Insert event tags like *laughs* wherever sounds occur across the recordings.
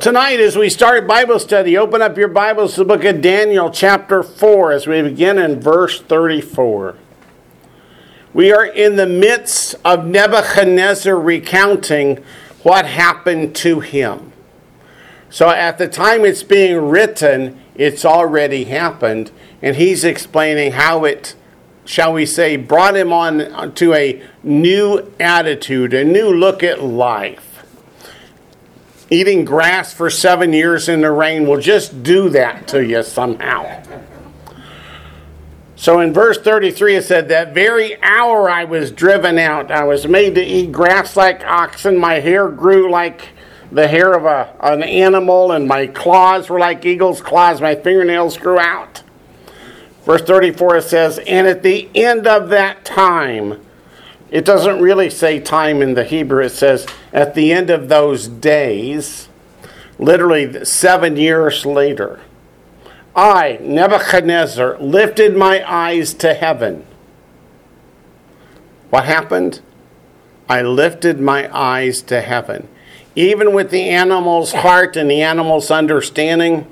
Tonight, as we start Bible study, open up your Bibles to the book of Daniel, chapter 4, as we begin in verse 34. We are in the midst of Nebuchadnezzar recounting what happened to him. So, at the time it's being written, it's already happened, and he's explaining how it, shall we say, brought him on to a new attitude, a new look at life eating grass for seven years in the rain will just do that to you somehow. So in verse 33, it said, That very hour I was driven out. I was made to eat grass like oxen. My hair grew like the hair of a, an animal, and my claws were like eagle's claws. My fingernails grew out. Verse 34 it says, And at the end of that time, it doesn't really say time in the Hebrew, it says at the end of those days, literally seven years later. I, Nebuchadnezzar, lifted my eyes to heaven. What happened? I lifted my eyes to heaven. Even with the animal's heart and the animal's understanding,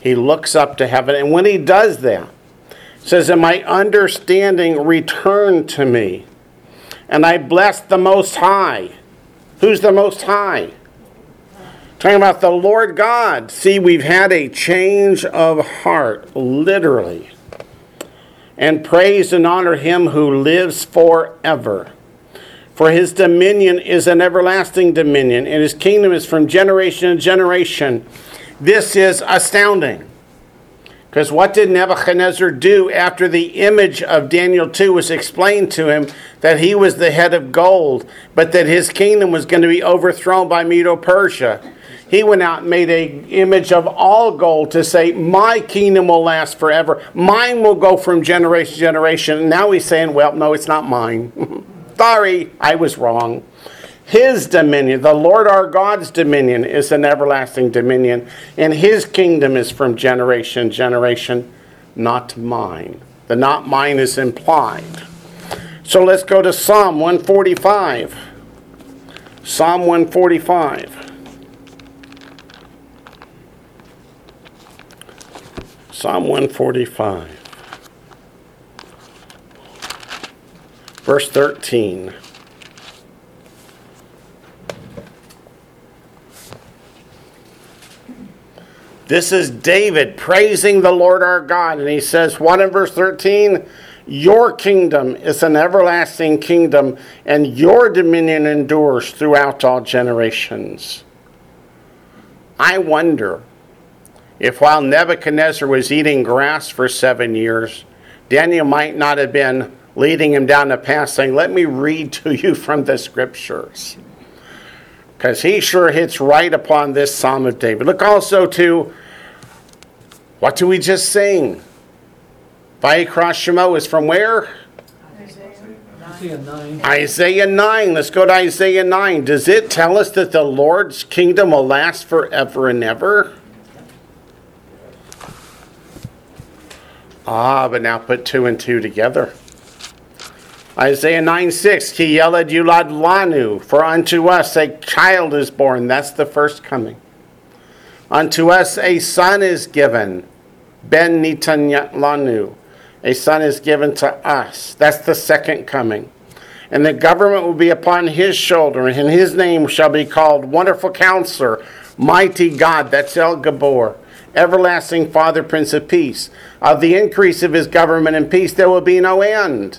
he looks up to heaven. And when he does that, says, And my understanding returned to me and I blessed the Most High. Who's the Most High? Talking about the Lord God. See, we've had a change of heart, literally. And praise and honor him who lives forever. For his dominion is an everlasting dominion, and his kingdom is from generation to generation. This is astounding. Because what did Nebuchadnezzar do after the image of Daniel 2 was explained to him that he was the head of gold, but that his kingdom was going to be overthrown by Medo Persia? He went out and made an image of all gold to say, My kingdom will last forever. Mine will go from generation to generation. And now he's saying, Well, no, it's not mine. *laughs* Sorry, I was wrong. His dominion, the Lord our God's dominion, is an everlasting dominion, and his kingdom is from generation to generation, not mine. The not mine is implied. So let's go to Psalm 145. Psalm 145. Psalm 145. Verse 13. This is David praising the Lord our God. And he says, 1 in verse 13? Your kingdom is an everlasting kingdom, and your dominion endures throughout all generations. I wonder if while Nebuchadnezzar was eating grass for seven years, Daniel might not have been leading him down the path saying, Let me read to you from the scriptures. Because he sure hits right upon this Psalm of David. Look also to what do we just sing? Vayikra Shemo is from where? Isaiah 9. Isaiah 9. Let's go to Isaiah 9. Does it tell us that the Lord's kingdom will last forever and ever? Ah, but now put two and two together. Isaiah 9 6, Ki yelad yulad lanu, for unto us a child is born. That's the first coming. Unto us a son is given Ben Nitanyalanu. A son is given to us. That's the second coming. And the government will be upon his shoulder, and his name shall be called Wonderful Counselor, Mighty God. That's El Gibor. Everlasting Father, Prince of Peace. Of the increase of his government and peace, there will be no end.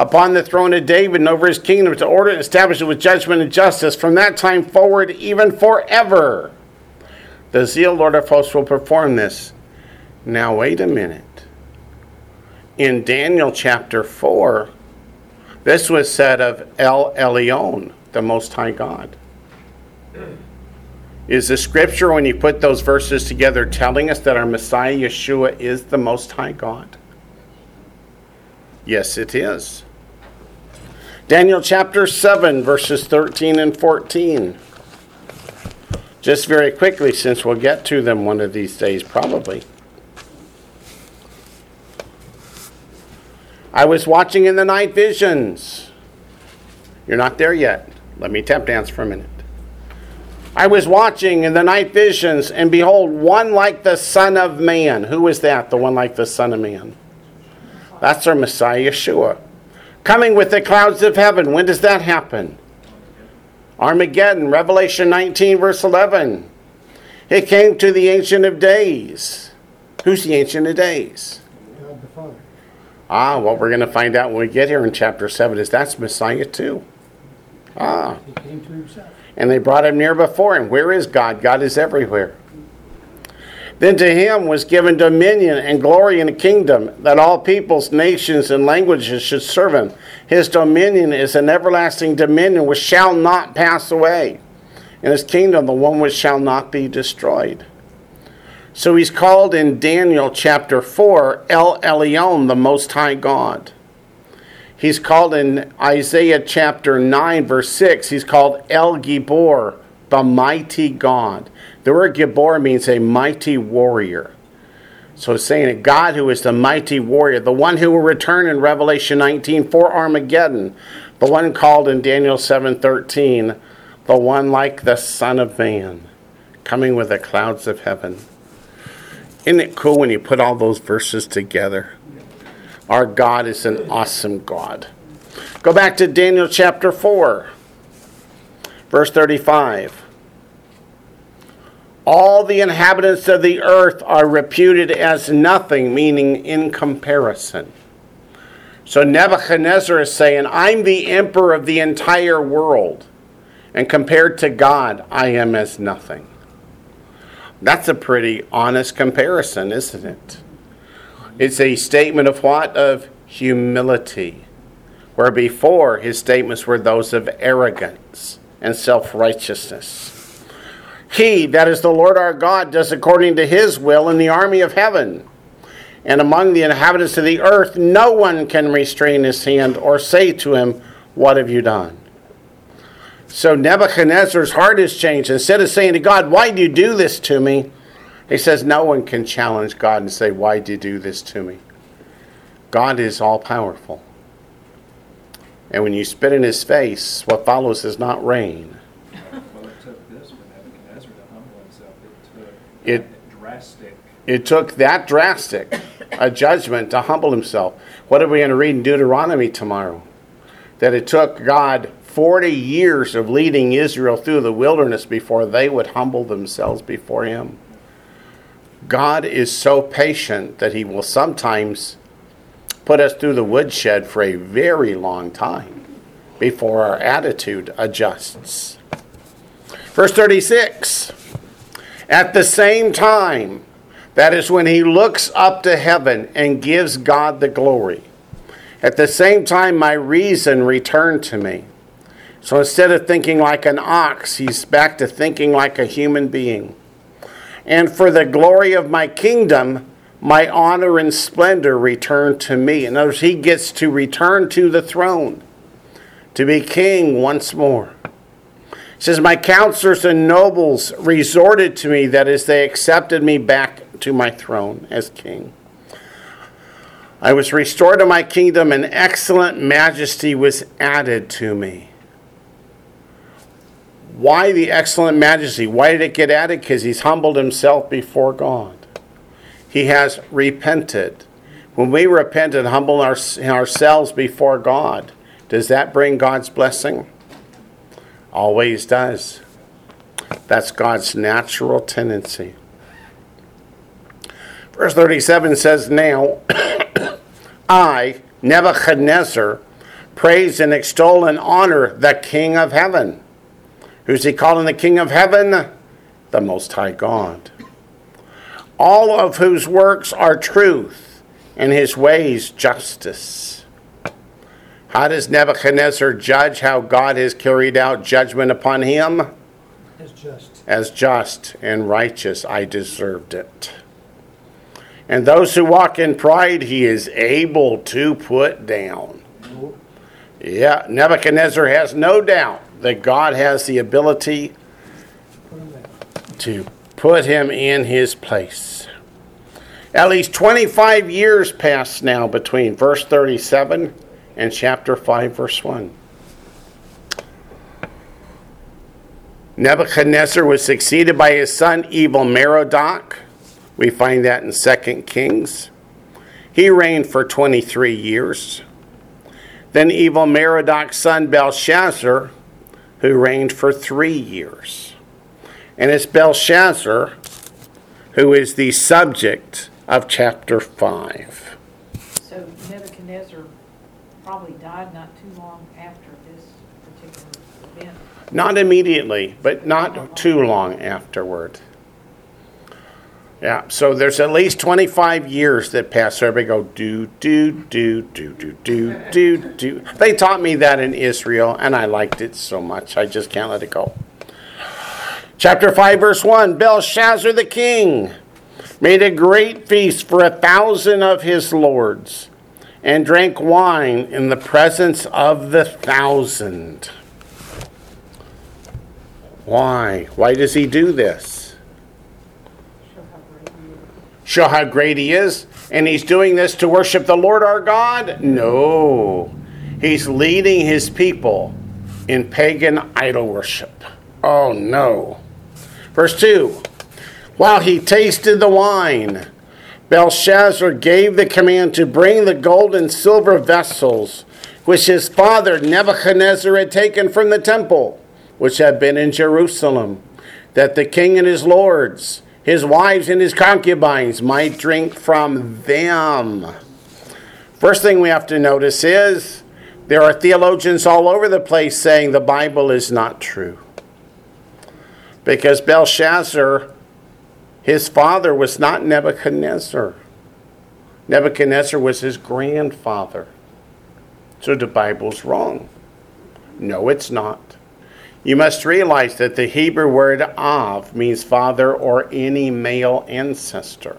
Upon the throne of David and over his kingdom to order and establish it with judgment and justice from that time forward, even forever. The zeal, Lord of hosts, will perform this. Now, wait a minute. In Daniel chapter 4, this was said of El Elyon, the Most High God. Is the scripture, when you put those verses together, telling us that our Messiah Yeshua is the Most High God? Yes, it is. Daniel chapter 7, verses 13 and 14. Just very quickly, since we'll get to them one of these days, probably. I was watching in the night visions. You're not there yet. Let me tap dance for a minute. I was watching in the night visions, and behold, one like the Son of Man. Who is that, the one like the Son of Man? That's our Messiah, Yeshua. Coming with the clouds of heaven. When does that happen? Armageddon, Revelation 19, verse 11. It came to the Ancient of Days. Who's the Ancient of Days? God the Father. Ah, what we're going to find out when we get here in chapter 7 is that's Messiah too. Ah. He came to himself. And they brought him near before him. Where is God? God is everywhere. Then to him was given dominion and glory and a kingdom, that all peoples, nations, and languages should serve him. His dominion is an everlasting dominion which shall not pass away, and his kingdom the one which shall not be destroyed. So he's called in Daniel chapter 4 El Elyon, the Most High God. He's called in Isaiah chapter 9, verse 6, he's called El Gibor, the mighty God. The word Gibor means a mighty warrior. So it's saying a God who is the mighty warrior, the one who will return in Revelation 19 for Armageddon, the one called in Daniel 7:13, the one like the Son of Man, coming with the clouds of heaven. Isn't it cool when you put all those verses together? Our God is an awesome God. Go back to Daniel chapter 4, verse 35 all the inhabitants of the earth are reputed as nothing, meaning in comparison. So Nebuchadnezzar is saying, I'm the emperor of the entire world, and compared to God, I am as nothing. That's a pretty honest comparison, isn't it? It's a statement of what? Of humility. Where before his statements were those of arrogance and self righteousness. He, that is the Lord our God, does according to his will in the army of heaven. And among the inhabitants of the earth, no one can restrain his hand or say to him, What have you done? So Nebuchadnezzar's heart is changed. Instead of saying to God, Why do you do this to me? He says, No one can challenge God and say, Why do you do this to me? God is all powerful. And when you spit in his face, what follows is not rain. It drastic. It took that drastic a judgment to humble himself. What are we going to read in Deuteronomy tomorrow? That it took God 40 years of leading Israel through the wilderness before they would humble themselves before him. God is so patient that he will sometimes put us through the woodshed for a very long time before our attitude adjusts. Verse 36 at the same time, that is when he looks up to heaven and gives God the glory. At the same time, my reason returned to me. So instead of thinking like an ox, he's back to thinking like a human being. And for the glory of my kingdom, my honor and splendor return to me. In other words, he gets to return to the throne, to be king once more. Says, My counselors and nobles resorted to me, that is, they accepted me back to my throne as king. I was restored to my kingdom, and excellent majesty was added to me. Why the excellent majesty? Why did it get added? Because he's humbled himself before God. He has repented. When we repent and humble our, ourselves before God, does that bring God's blessing? Always does. That's God's natural tendency. Verse 37 says, Now *coughs* I, Nebuchadnezzar, praise and extol and honor the King of heaven. Who's he calling the King of heaven? The Most High God. All of whose works are truth and his ways justice. How does Nebuchadnezzar judge how God has carried out judgment upon him? As just. As just and righteous, I deserved it. And those who walk in pride, he is able to put down. Yeah, Nebuchadnezzar has no doubt that God has the ability to put him in his place. At least 25 years pass now between verse 37 and chapter 5, verse 1. Nebuchadnezzar was succeeded by his son Evil Merodach. We find that in 2 Kings. He reigned for 23 years. Then Evil Merodach's son Belshazzar, who reigned for three years. And it's Belshazzar who is the subject of chapter 5. Probably died not too long after this particular event. Not immediately, but not too long afterward. Yeah, so there's at least 25 years that pass. So everybody go, do, do, do, do, do, do, do, do. They taught me that in Israel, and I liked it so much. I just can't let it go. Chapter 5, verse 1 Belshazzar the king made a great feast for a thousand of his lords and drank wine in the presence of the thousand. Why? Why does he do this? Show how great he is. And he's doing this to worship the Lord our God? No. He's leading his people in pagan idol worship. Oh no. Verse 2 While he tasted the wine, Belshazzar gave the command to bring the gold and silver vessels which his father Nebuchadnezzar had taken from the temple, which had been in Jerusalem, that the king and his lords, his wives and his concubines might drink from them. First thing we have to notice is there are theologians all over the place saying the Bible is not true. Because Belshazzar, his father was not Nebuchadnezzar. Nebuchadnezzar was his grandfather. So the Bible's wrong. No, it's not. You must realize that the Hebrew word av means father or any male ancestor.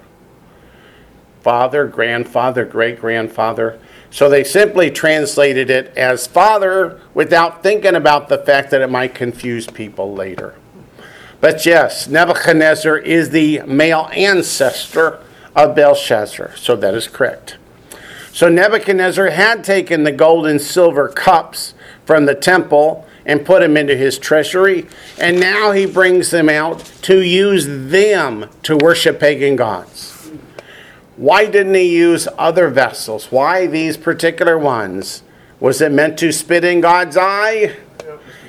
Father, grandfather, great grandfather. So they simply translated it as father without thinking about the fact that it might confuse people later. But yes, Nebuchadnezzar is the male ancestor of Belshazzar. So that is correct. So Nebuchadnezzar had taken the gold and silver cups from the temple and put them into his treasury, and now he brings them out to use them to worship pagan gods. Why didn't he use other vessels? Why these particular ones? Was it meant to spit in God's eye?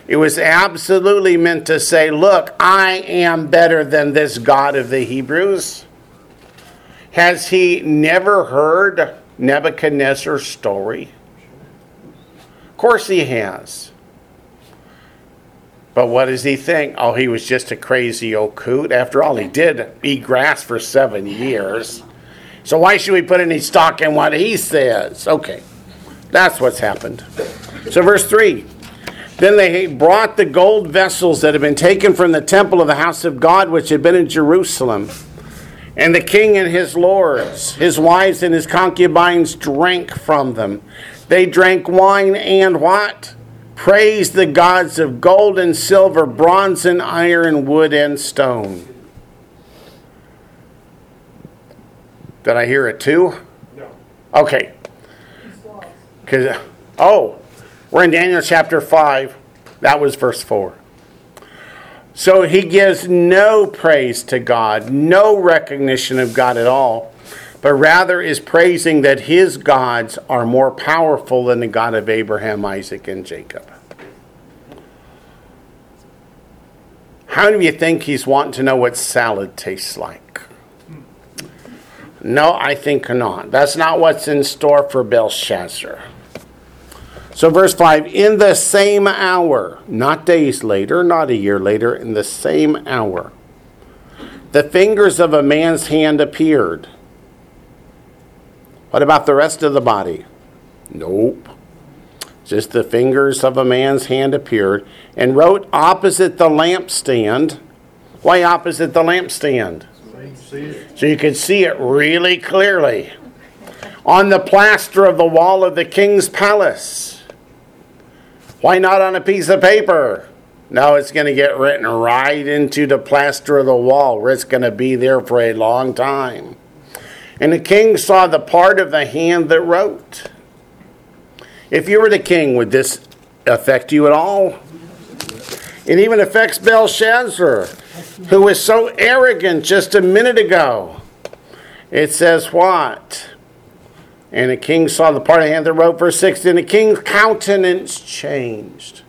It was absolutely meant to say, Look, I am better than this God of the Hebrews. Has he never heard Nebuchadnezzar's story? Of course he has. But what does he think? Oh, he was just a crazy old coot. After all, he did eat grass for seven years. So why should we put any stock in what he says? Okay, that's what's happened. So, verse 3 Then they brought the gold vessels that had been taken from the temple of the house of God, which had been in Jerusalem. And the king and his lords, his wives and his concubines drank from them. They drank wine and what? Praise the gods of gold and silver, bronze and iron, wood and stone. Did I hear it too? No. Okay. Cause, oh, we're in Daniel chapter 5. That was verse 4. So he gives no praise to God, no recognition of God at all, but rather is praising that his gods are more powerful than the God of Abraham, Isaac, and Jacob. How do you think he's wanting to know what salad tastes like? No, I think not. That's not what's in store for Belshazzar. So, verse 5 In the same hour, not days later, not a year later, in the same hour, the fingers of a man's hand appeared. What about the rest of the body? Nope. Just the fingers of a man's hand appeared and wrote opposite the lampstand. Why opposite the lampstand? So you could see it really clearly. On the plaster of the wall of the king's palace. Why not on a piece of paper? No, it's going to get written right into the plaster of the wall where it's going to be there for a long time. And the king saw the part of the hand that wrote. If you were the king, would this affect you at all? It even affects Belshazzar, who was so arrogant just a minute ago. It says what? And the king saw the part of the hand that wrote, verse 6, and the king's countenance changed.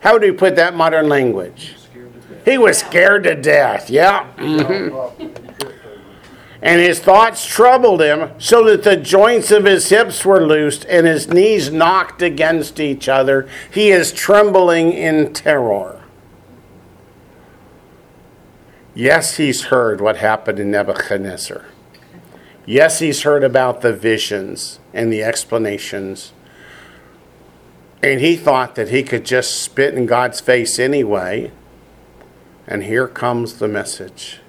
How do you put that modern language? He was scared to death. Yeah. mhm. And his thoughts troubled him, so that the joints of his hips were loosed and his knees knocked against each other. He is trembling in terror. Yes, he's heard what happened in Nebuchadnezzar. Yes, he's heard about the visions and the explanations. And he thought that he could just spit in God's face anyway. And here comes the message.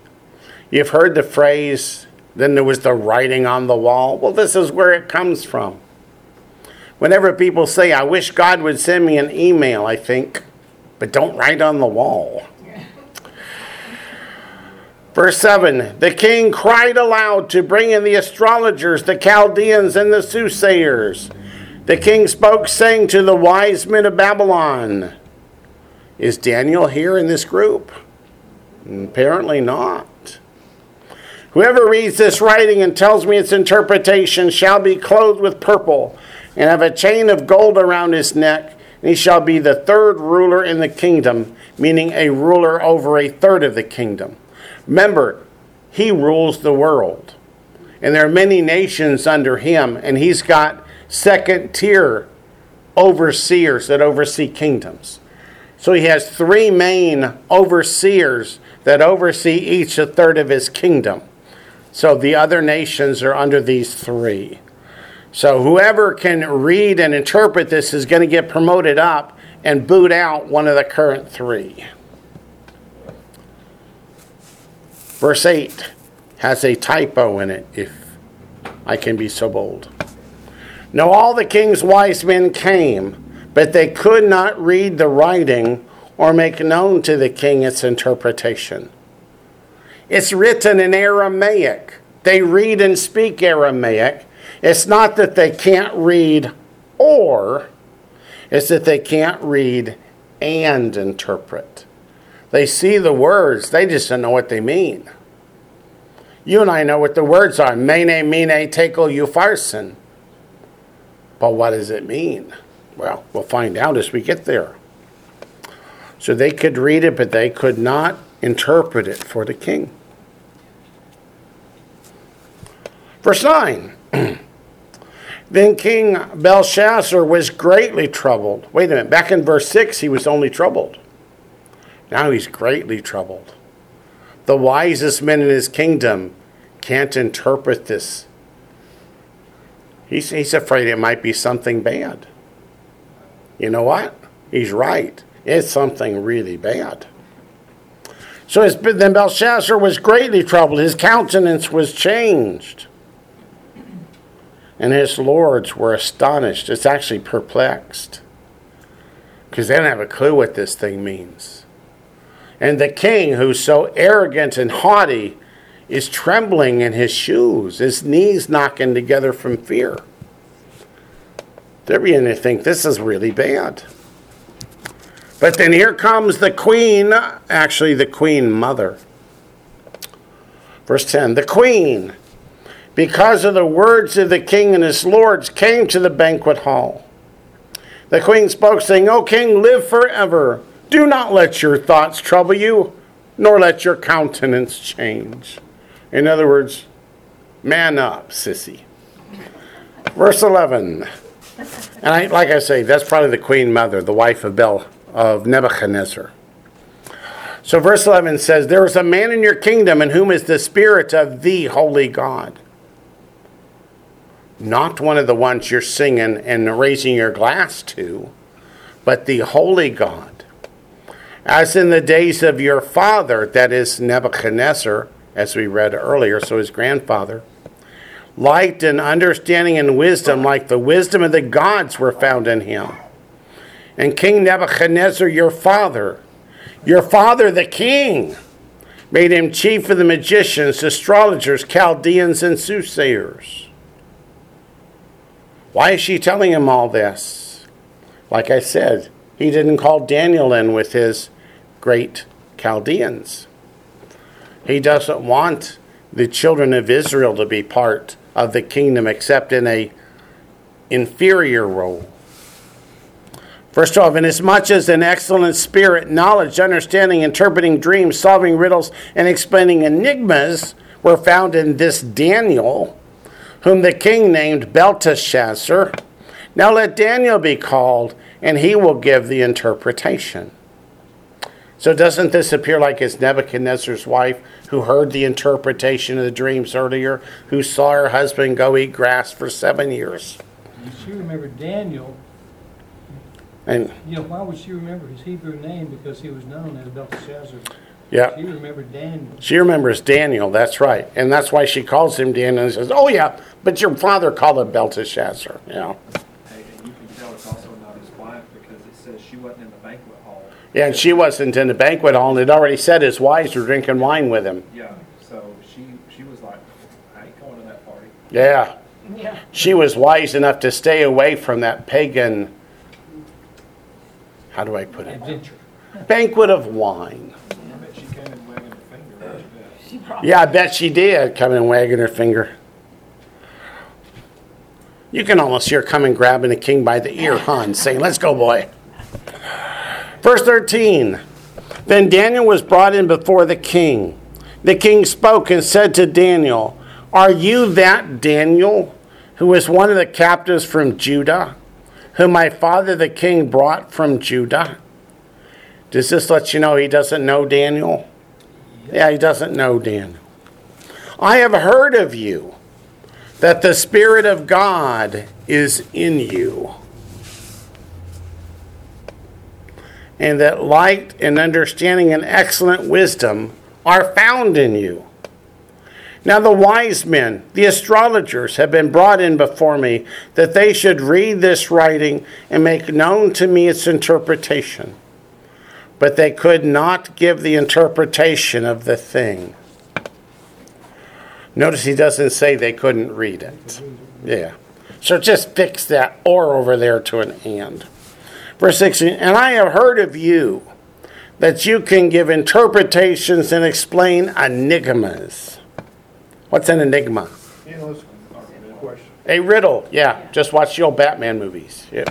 You've heard the phrase, then there was the writing on the wall. Well, this is where it comes from. Whenever people say, I wish God would send me an email, I think, but don't write on the wall. Verse 7 The king cried aloud to bring in the astrologers, the Chaldeans, and the soothsayers. The king spoke, saying to the wise men of Babylon, Is Daniel here in this group? Apparently not. Whoever reads this writing and tells me its interpretation shall be clothed with purple and have a chain of gold around his neck, and he shall be the third ruler in the kingdom, meaning a ruler over a third of the kingdom. Remember, he rules the world, and there are many nations under him, and he's got second tier overseers that oversee kingdoms. So he has three main overseers that oversee each a third of his kingdom. So the other nations are under these three. So whoever can read and interpret this is going to get promoted up and boot out one of the current three. Verse 8 has a typo in it, if I can be so bold. Now all the king's wise men came, but they could not read the writing or make known to the king its interpretation. It's written in Aramaic. They read and speak Aramaic. It's not that they can't read or, it's that they can't read and interpret. They see the words, they just don't know what they mean. You and I know what the words are mene, mene, tekel, upharsin. But what does it mean? Well, we'll find out as we get there. So they could read it, but they could not interpret it for the king. Verse 9. *clears throat* then King Belshazzar was greatly troubled. Wait a minute, back in verse 6, he was only troubled. Now he's greatly troubled. The wisest men in his kingdom can't interpret this. He's, he's afraid it might be something bad. You know what? He's right. It's something really bad. So then Belshazzar was greatly troubled. His countenance was changed. And his lords were astonished. It's actually perplexed. Because they don't have a clue what this thing means. And the king, who's so arrogant and haughty, is trembling in his shoes, his knees knocking together from fear. They're beginning to think this is really bad. But then here comes the queen, actually, the queen mother. Verse 10 The queen, because of the words of the king and his lords, came to the banquet hall. The queen spoke, saying, O king, live forever. Do not let your thoughts trouble you, nor let your countenance change. In other words, man up, sissy. Verse 11. And I, like I say, that's probably the queen mother, the wife of Bel of Nebuchadnezzar. So verse 11 says, There is a man in your kingdom in whom is the spirit of the holy God. Not one of the ones you're singing and raising your glass to, but the holy God. As in the days of your father, that is Nebuchadnezzar, as we read earlier, so his grandfather, light and understanding and wisdom, like the wisdom of the gods, were found in him and King Nebuchadnezzar, your father, your father the king, made him chief of the magicians, astrologers, Chaldeans, and soothsayers. Why is she telling him all this? Like I said, he didn't call Daniel in with his great Chaldeans. He doesn't want the children of Israel to be part of the kingdom except in a inferior role. Verse 12, inasmuch as an excellent spirit, knowledge, understanding, interpreting dreams, solving riddles, and explaining enigmas were found in this Daniel, whom the king named Belteshazzar. Now let Daniel be called, and he will give the interpretation. So doesn't this appear like it's Nebuchadnezzar's wife who heard the interpretation of the dreams earlier, who saw her husband go eat grass for seven years? She remembered Daniel. And You know, why would she remember his Hebrew name? Because he was known as Belteshazzar. yeah, She remembered Daniel. she remembers Daniel, that's right. And that's why she calls him Daniel and says, Oh, yeah, but your father called him Belteshazzar. You Hey, and you can tell it's also not his wife because it says she wasn't in the banquet hall. Yeah, and she wasn't in the banquet hall, and it already said his wives were drinking wine with him. Yeah, so she, she was like, I ain't going to that party. Yeah. Yeah. She was wise enough to stay away from that pagan, how do I put it? Adventure. Banquet of wine. I bet she came in wagging her finger right there. She probably. Yeah, I bet she did, coming and wagging her finger. You can almost hear coming grabbing the king by the ear, huh, and saying, Let's go, boy. Verse 13 Then Daniel was brought in before the king. The king spoke and said to Daniel, Are you that Daniel, who was one of the captives from Judah, whom my father the king brought from Judah? Does this let you know he doesn't know Daniel? Yeah, he doesn't know Daniel. I have heard of you that the Spirit of God is in you, and that light and understanding and excellent wisdom are found in you. Now, the wise men, the astrologers, have been brought in before me that they should read this writing and make known to me its interpretation. But they could not give the interpretation of the thing. Notice he doesn't say they couldn't read it. Yeah. So just fix that or over there to an and. Verse 16, and I have heard of you that you can give interpretations and explain enigmas. What's an enigma? A riddle. Yeah, just watch the old Batman movies. Yeah.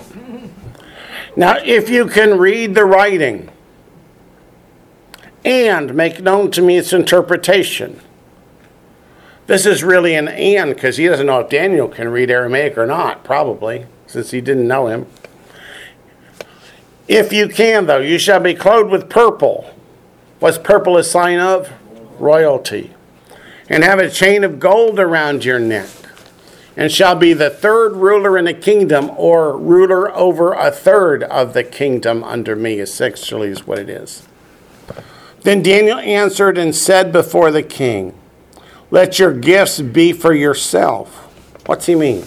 Now, if you can read the writing and make known to me its interpretation, this is really an and because he doesn't know if Daniel can read Aramaic or not, probably, since he didn't know him. If you can, though, you shall be clothed with purple. What's purple a sign of? Royalty. And have a chain of gold around your neck. And shall be the third ruler in the kingdom, or ruler over a third of the kingdom under me, essentially is what it is. Then Daniel answered and said before the king, Let your gifts be for yourself. What's he mean?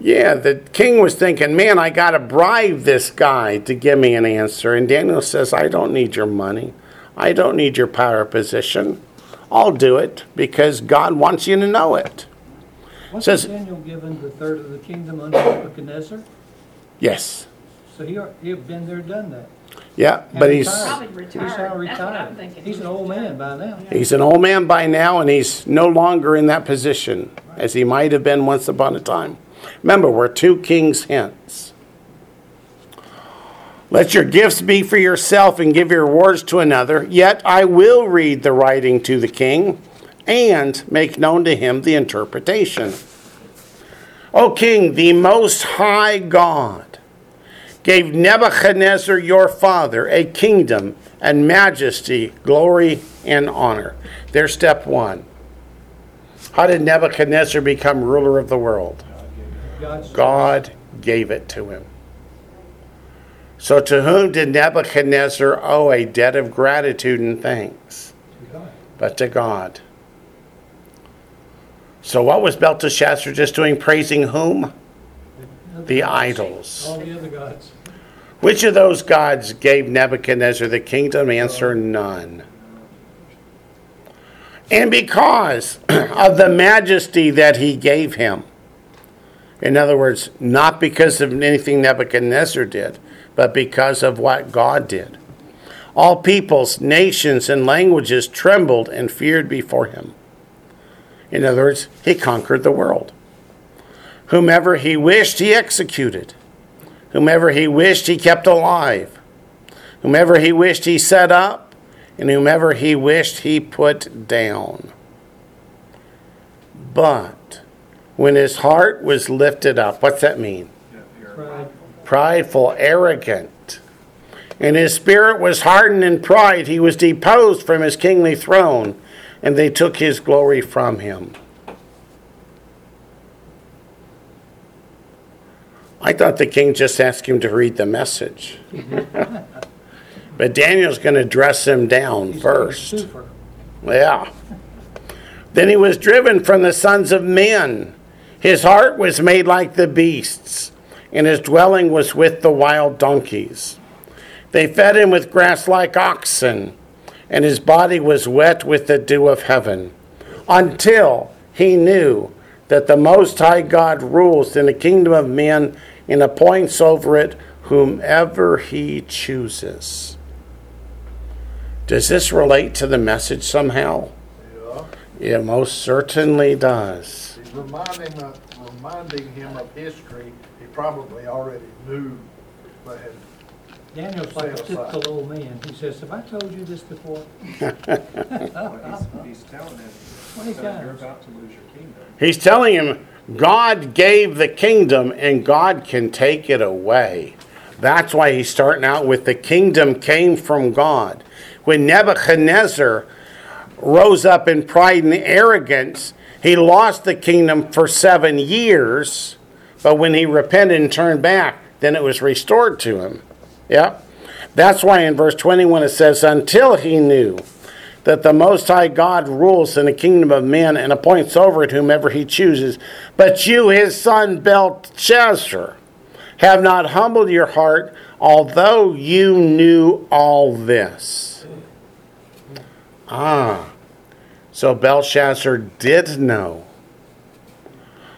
Keep your stuff. Yeah, the king was thinking, man, I got to bribe this guy to give me an answer. And Daniel says, I don't need your money. I don't need your power position. I'll do it because God wants you to know it. Wasn't Says- Daniel given the third of the kingdom under Nebuchadnezzar? Yes. So he, he had been there, done that. Yeah, And but he's retired. He's retired. now That's what I'm retired. thinking. He's an old man by now. he's an old man by now and he's no longer in that position as he might have been once upon a time. Remember, we're two kings hence. Let your gifts be for yourself and give your rewards to another. Yet I will read the writing to the king and make known to him the interpretation. O king, the most high God gave Nebuchadnezzar your father a kingdom and majesty, glory, and honor. There's step one. How did Nebuchadnezzar become ruler of the world? God gave it to him. So, to whom did Nebuchadnezzar owe a debt of gratitude and thanks? to. But to God. So, what was Belteshazzar just doing? Praising whom? The idols. All the other gods. Which of those gods gave Nebuchadnezzar the kingdom? Answer none. And because *clears throat* of the majesty that he gave him, in other words, not because of anything Nebuchadnezzar did, but because of what God did. All peoples, nations, and languages trembled and feared before him. In other words, he conquered the world. Whomever he wished, he executed. Whomever he wished, he kept alive. Whomever he wished, he set up. And whomever he wished, he put down. But when his heart was lifted up, what's that mean? Prideful, arrogant. And his spirit was hardened in pride. He was deposed from his kingly throne, and they took his glory from him. I thought the king just asked him to read the message. *laughs* but Daniel's going to dress him down He's first. Yeah. Then he was driven from the sons of men. His heart was made like the beasts, and his dwelling was with the wild donkeys. They fed him with grass like oxen, and his body was wet with the dew of heaven, until he knew that the Most High God rules in the kingdom of men and appoints over it whomever he chooses. Does this relate to the message somehow? Yeah. It most certainly does. He's reminding, of- reminding him of history he probably already knew, but had Daniel's like a Say aside. typical old man. He says, have I told you this before? *laughs* Well, he's, he's telling him, Twenty son, you're times. about to lose your kingdom. He's telling him God gave the kingdom and God can take it away. That's why he's starting out with the kingdom came from God. When Nebuchadnezzar rose up in pride and arrogance, he lost the kingdom for seven years, but when he repented and turned back, then it was restored to him. Yep. That's why in verse 21 it says, Until he knew that the Most High God rules in the kingdom of men and appoints over it whomever he chooses. But you, his son Belshazzar, have not humbled your heart, although you knew all this. Ah, so Belshazzar did know.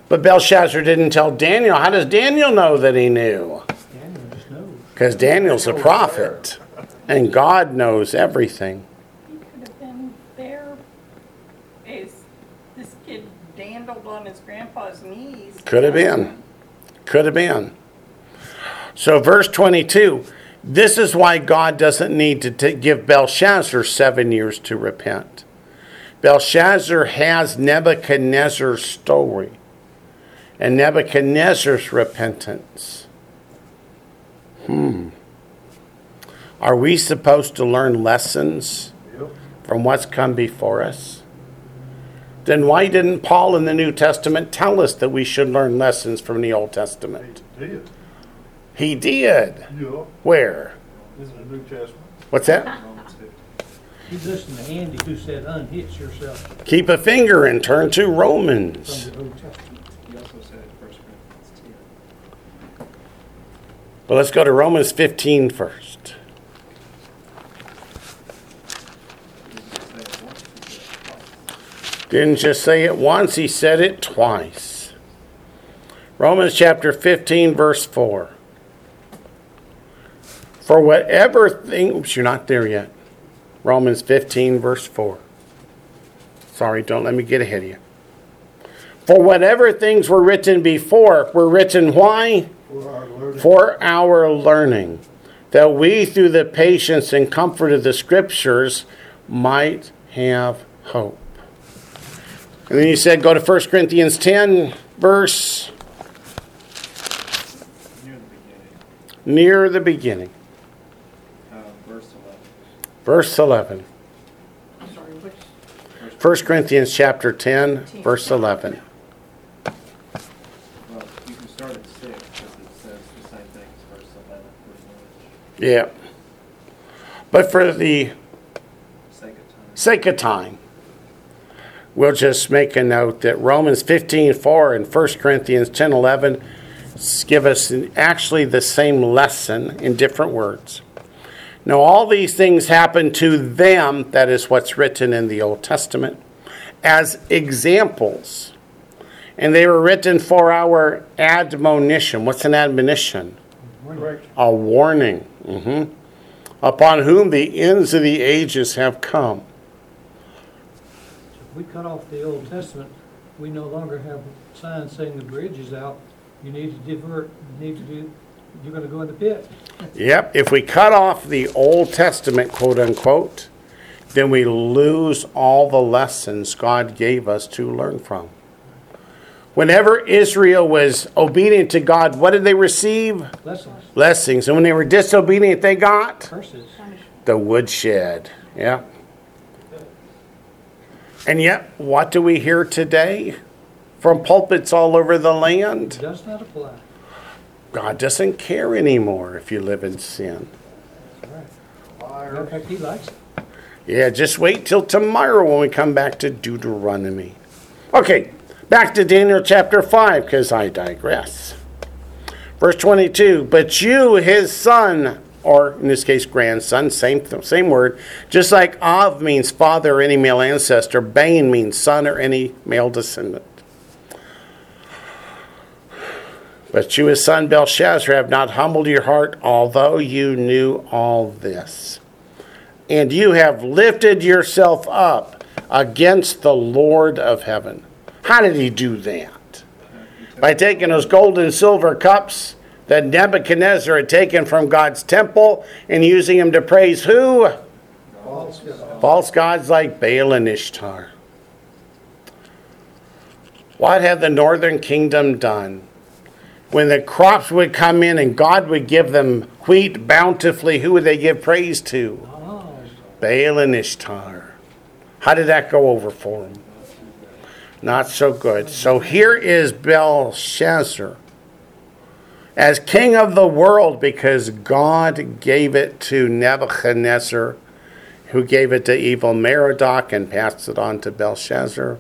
But Belshazzar didn't tell Daniel. How does Daniel know that he knew? Daniel. Because Daniel's a prophet, and God knows everything. He could have been there as this kid dandled on his grandpa's knees. Could have been. Could have been. So, verse 22 this is why God doesn't need to t- give Belshazzar seven years to repent. Belshazzar has Nebuchadnezzar's story and Nebuchadnezzar's repentance. Hmm. Are we supposed to learn lessons from what's come before us? Then why didn't Paul in the New Testament tell us that we should learn lessons from the Old Testament? He did. He did. Yeah. Where? In the New Testament. What's that? *laughs* Romans 15. He's listening to Andy who said, unhitch yourself Keep a finger and turn to from Romans. the Old Testament. He also said in First Corinthians 10. But let's go to Romans 15 first. He didn't just say it once, he said it twice. Didn't just say it once, he said it twice. Romans chapter 15, verse 4. For whatever thing, oops, you're not there yet. Romans 15, verse 4. Sorry, don't let me get ahead of you. For whatever things were written before were written why? For our learning. for our learning, that we, through the patience and comfort of the Scriptures, might have hope. And then you said, go to 1 Corinthians 10, verse Near the beginning, near the beginning, verse 11. Verse 11. I'm sorry, which, 1 Corinthians chapter 10, verse 11. Well, you can start at 6 because it says the same thing as verse 11, Yeah. But for the Sake of time. sake of time, we'll just make a note that Romans 15 4 and 1 Corinthians 10 11 give us actually the same lesson in different words. Now, all these things happen to them, that is what's written in the Old Testament, as examples. And they were written for our admonition. What's an admonition? A warning. hmm upon whom the ends of the ages have come. If we cut off the Old Testament, we no longer have signs saying the bridge is out. You need to divert, you need to do, you're gonna go in the pit. Yep, if we cut off the Old Testament, quote unquote, then we lose all the lessons God gave us to learn from. Whenever Israel was obedient to God, what did they receive? Lessons, Blessings. And when they were disobedient, they got curses. the woodshed. Yeah. And yet, what do we hear today from pulpits all over the land? Does not apply. God doesn't care anymore if you live in sin. That's right. Matter of fact, he likes it. Yeah, just wait till tomorrow when we come back to Deuteronomy. Okay, back to Daniel chapter 5, because I digress. Verse 22 But you, his son, or in this case, grandson, same, same word, just like Av means father or any male ancestor, Bane means son or any male descendant. But you, his son Belshazzar, have not humbled your heart, although you knew all this and you have lifted yourself up against the Lord of heaven. How did he do that? By taking those gold and silver cups that Nebuchadnezzar had taken from God's temple and using them to praise who? False God. False gods like Baal and Ishtar. What had the northern kingdom done? When the crops would come in and God would give them wheat bountifully, who would they give praise to? Oh, Baal and Ishtar. How did that go over for them? Not so good. So here is Belshazzar as king of the world because God gave it to Nebuchadnezzar, who gave it to Evil-Merodach and passed it on to Belshazzar,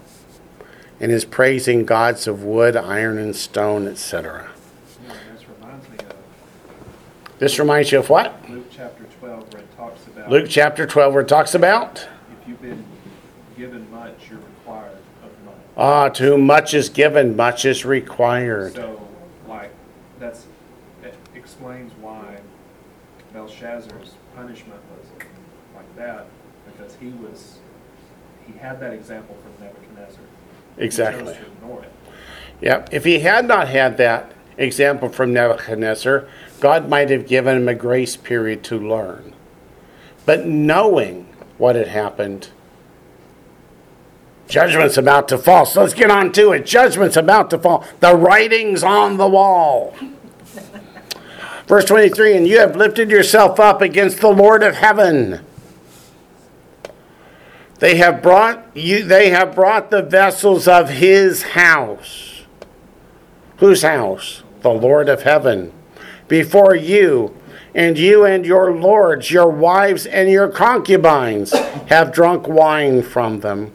and is praising gods of wood, iron, and stone, etc. Yeah, This reminds me of This reminds you of what? Luke chapter twelve where it talks about. Luke chapter 12, where it talks about. If you've been given much, you're required of much. Ah, to whom much is given, much is required. So, like, that's, it explains why Belshazzar's punishment was like that, because he was, he had that example from Nebuchadnezzar. He Exactly. chose to ignore it. Yep. If he had not had that example from Nebuchadnezzar, God might have given him a grace period to learn. But knowing what had happened, judgment's about to fall. So let's get on to it. Judgment's about to fall. The writing's on the wall. Verse 23 And you have lifted yourself up against the Lord of heaven. They have brought you they have brought the vessels of his house. Whose house? The Lord of heaven. Before you, and you and your lords, your wives and your concubines have drunk wine from them.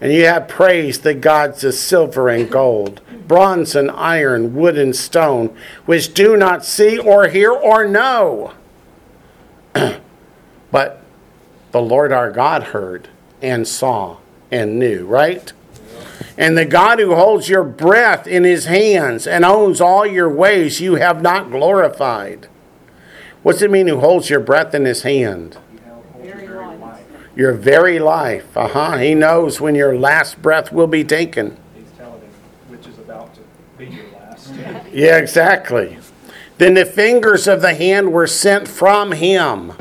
And you have praised the gods of silver and gold, bronze and iron, wood and stone, which do not see or hear or know. *clears throat* but the Lord our God heard and saw and knew, right? And the God who holds your breath in his hands and owns all your ways, you have not glorified. What's it mean who holds your breath in his hand? He held hold your Very very life. life. Your very life. Uh huh. He knows when your last breath will be taken. He's telling him which is about to be your last. *laughs* Yeah, exactly. Then the fingers of the hand were sent from him.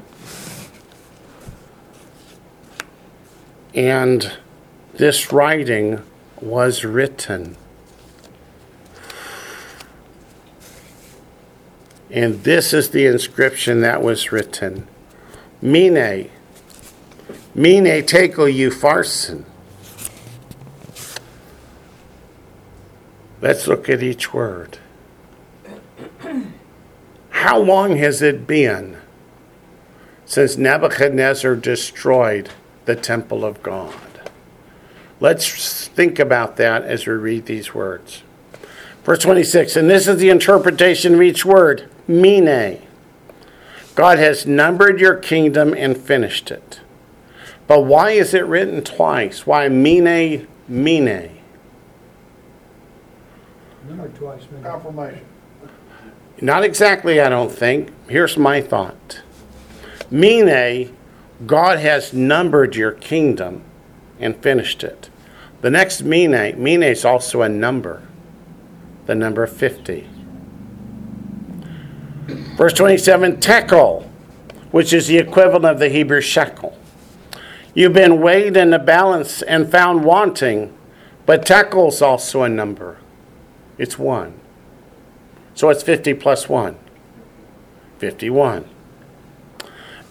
And this writing was written. And this is the inscription that was written Mene, Mene tekel upharsin. Let's look at each word. How long has it been since Nebuchadnezzar destroyed the temple of God? Let's think about that as we read these words. Verse 26, and this is the interpretation of each word Mene. God has numbered your kingdom and finished it. But why is it written twice? Why Mene, Mene? numbered twice, maybe. Confirmation. Not exactly, I don't think. Here's my thought Mene, God has numbered your kingdom and finished it. The next Mene, Mene is also a number, the number 50. Verse 27, Tekel, which is the equivalent of the Hebrew shekel. You've been weighed in the balance and found wanting, but tekel's also a number. It's one. So it's 50 plus 1. 51.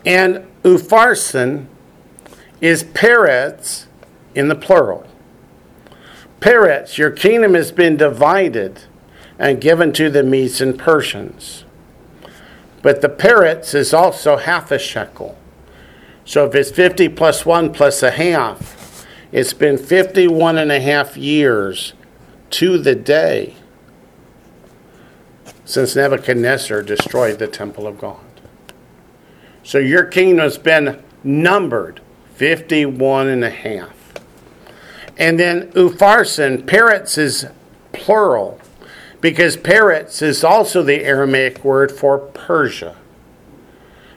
And Upharsin is Peretz in the plural. Peretz, your kingdom has been divided and given to the Medes and Persians. But the Peretz is also half a shekel. So if it's 50 plus 1 plus a half, it's been 51 and a half years to the day since Nebuchadnezzar destroyed the temple of God. So your kingdom's been numbered 51 and a half. And then Upharsin, parrots is plural because parrots is also the Aramaic word for Persia.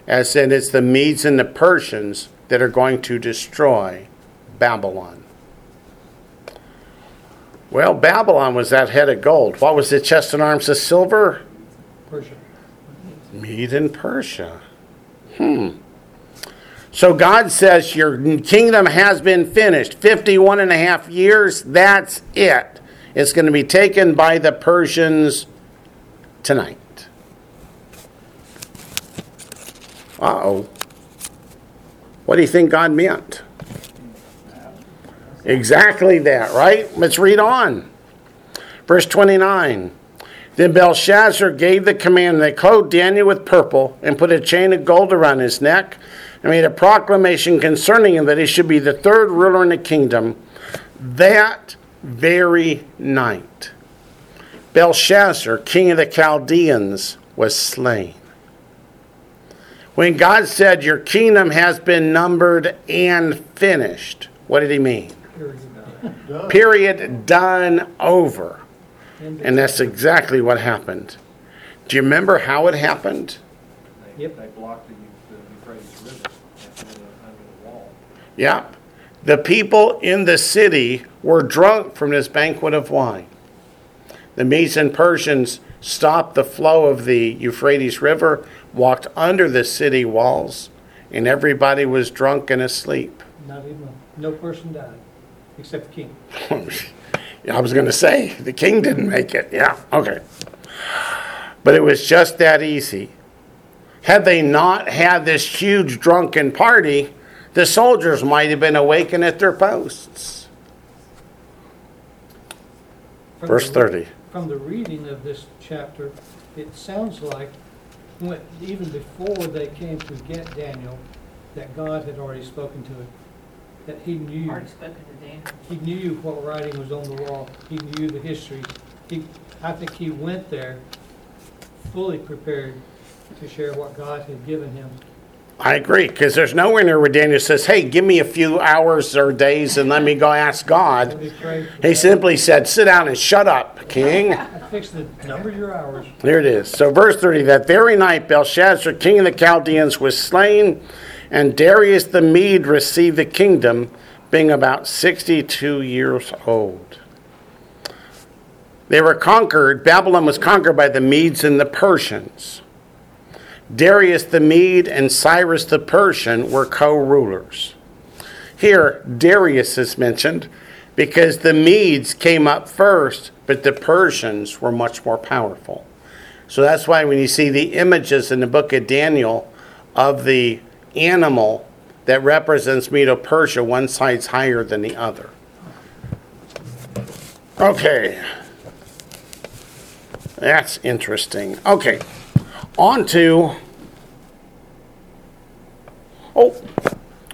As in, it's the Medes and the Persians that are going to destroy Babylon. Well, Babylon was that head of gold. What was the chest and arms of silver? Persia. Mede and Persia. Hmm. So God says your kingdom has been finished. 51 and a half years, that's it. It's going to be taken by the Persians tonight. Uh oh. What do you think God meant? Exactly that, right? Let's read on. Verse 29. Then Belshazzar gave the command, they clothed Daniel with purple and put a chain of gold around his neck and made a proclamation concerning him that he should be the third ruler in the kingdom that very night. Belshazzar, king of the Chaldeans, was slain. When God said, Your kingdom has been numbered and finished, what did he mean? Period. Done. Period, done, over. And that's exactly what happened. Do you remember how it happened? Yep. they blocked the, the Euphrates River under the, under the Yep. The people in the city were drunk from this banquet of wine. The Medes and Persians stopped the flow of the Euphrates River, walked under the city walls, and everybody was drunk and asleep. Not even, no person died, except the king. *laughs* I was going to say, the king didn't make it. Yeah, okay. But it was just that easy. Had they not had this huge drunken party, the soldiers might have been awakened at their posts. From Verse the- 30. From the reading of this chapter, it sounds like, when, even before they came to get Daniel, that God had already spoken to him. That he knew, Already spoken to Daniel. he knew what writing was on the wall, he knew the history. He, I think he went there fully prepared to share what God had given him. I agree, because there's nowhere in there where Daniel says, hey, give me a few hours or days and let me go ask God. me pray. for He simply said, sit down and shut up, king. I the number of your hours. Here it is. So, verse 30 that very night, Belshazzar, king of the Chaldeans, was slain, and Darius the Mede received the kingdom, being about 62 years old. They were conquered, Babylon was conquered by the Medes and the Persians. Darius the Mede and Cyrus the Persian were co rulers. Here, Darius is mentioned because the Medes came up first, but the Persians were much more powerful. So that's why when you see the images in the book of Daniel of the animal that represents Medo Persia, one side's higher than the other. Okay. That's interesting. Okay. On to. Oh,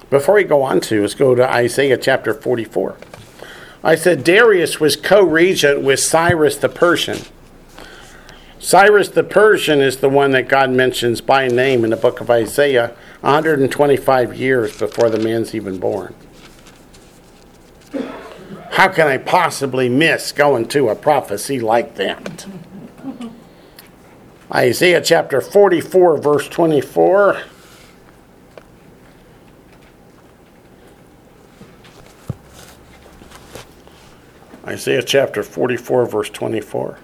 before we go on to, let's go to Isaiah chapter 44. I said Darius was co regent with Cyrus the Persian. Cyrus the Persian is the one that God mentions by name in the book of Isaiah 125 years before the man's even born. How can I possibly miss going to a prophecy like that? Isaiah chapter 44, verse 24. Isaiah chapter 44, verse 24.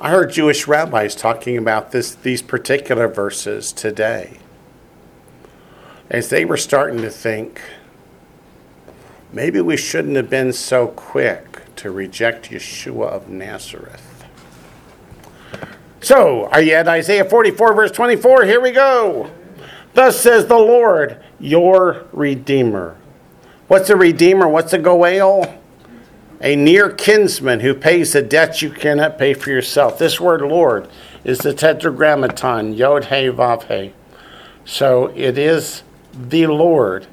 I heard Jewish rabbis talking about this, these particular verses today as they were starting to think maybe we shouldn't have been so quick to reject Yeshua of Nazareth. So, are you at Isaiah 44, verse 24? Here we go. Thus says the Lord, your Redeemer. What's a Redeemer? What's a Goel? A near kinsman who pays a debt you cannot pay for yourself. This word Lord is the tetragrammaton, Yod He Vav He. So it is the Lord,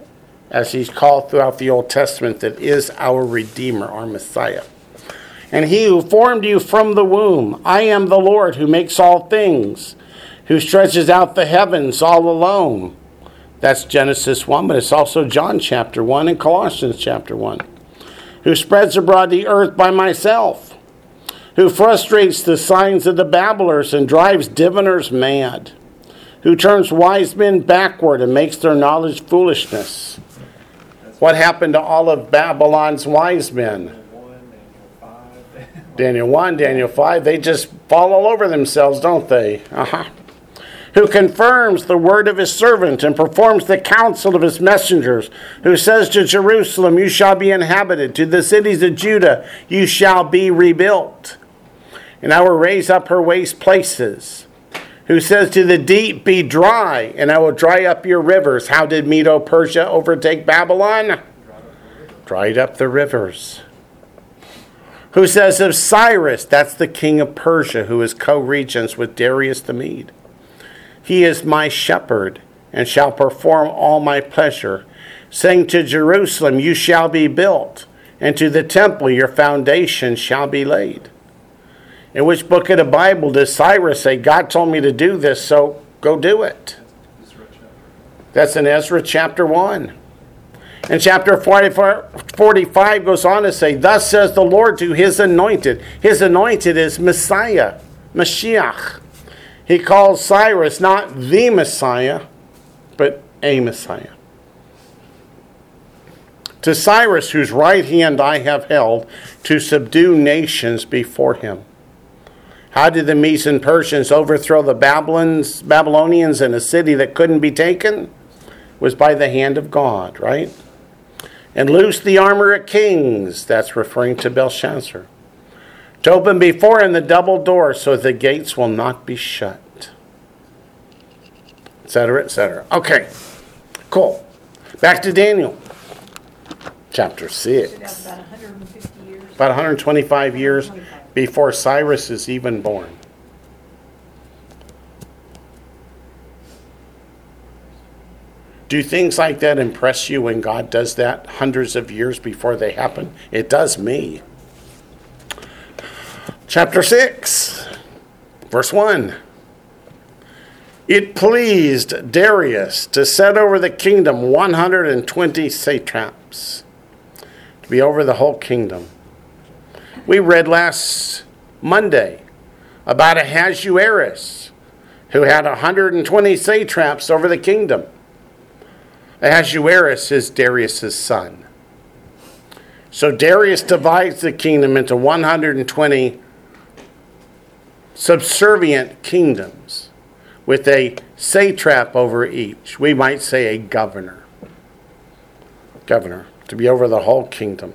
as he's called throughout the Old Testament, that is our Redeemer, our Messiah. And he who formed you from the womb, I am the Lord who makes all things, who stretches out the heavens all alone. That's Genesis 1, but it's also John chapter 1 and Colossians chapter 1. Who spreads abroad the earth by myself, who frustrates the signs of the babblers and drives diviners mad, who turns wise men backward and makes their knowledge foolishness. What happened to all of Babylon's wise men? Daniel one, Daniel five. Daniel 1, Daniel 5, they just fall all over themselves, don't they? Uh-huh. Who confirms the word of his servant and performs the counsel of his messengers, who says to Jerusalem, You shall be inhabited, to the cities of Judah, you shall be rebuilt. And I will raise up her waste places. Who says to the deep, Be dry, and I will dry up your rivers. How did Medo Persia overtake Babylon? Dried up the rivers who says of Cyrus, that's the king of Persia, who is co regents with Darius the Mede. He is my shepherd and shall perform all my pleasure, saying to Jerusalem, You shall be built, and to the temple, Your foundation shall be laid. In which book of the Bible does Cyrus say, God told me to do this, so go do it? That's in Ezra chapter 1. And chapter 45 goes on to say, Thus says the Lord to his anointed. His anointed is Messiah, Mashiach. He calls Cyrus not the Messiah, but a Messiah. To Cyrus, whose right hand I have held, to subdue nations before him. How did the Medes and Persians overthrow the Babylonians in a city that couldn't be taken? Was by the hand of God, right? And loose the armor of kings, that's referring to Belshazzar. To open before him the double door so the gates will not be shut. Etc., etc. Okay, cool. Back to Daniel, chapter 6. about hundred and fifty years. About 125 years before Cyrus is even born. Do things like that impress you when God does that hundreds of years before they happen? It does me. Chapter 6, verse 1. It pleased Darius to set over the kingdom 120 satraps, to be over the whole kingdom. We read last Monday about Ahasuerus, who had 120 satraps over the kingdom. Ahasuerus is Darius' son. So Darius divides the kingdom into 120 subservient kingdoms with a satrap over each. We might say a governor. Governor, to be over the whole kingdom.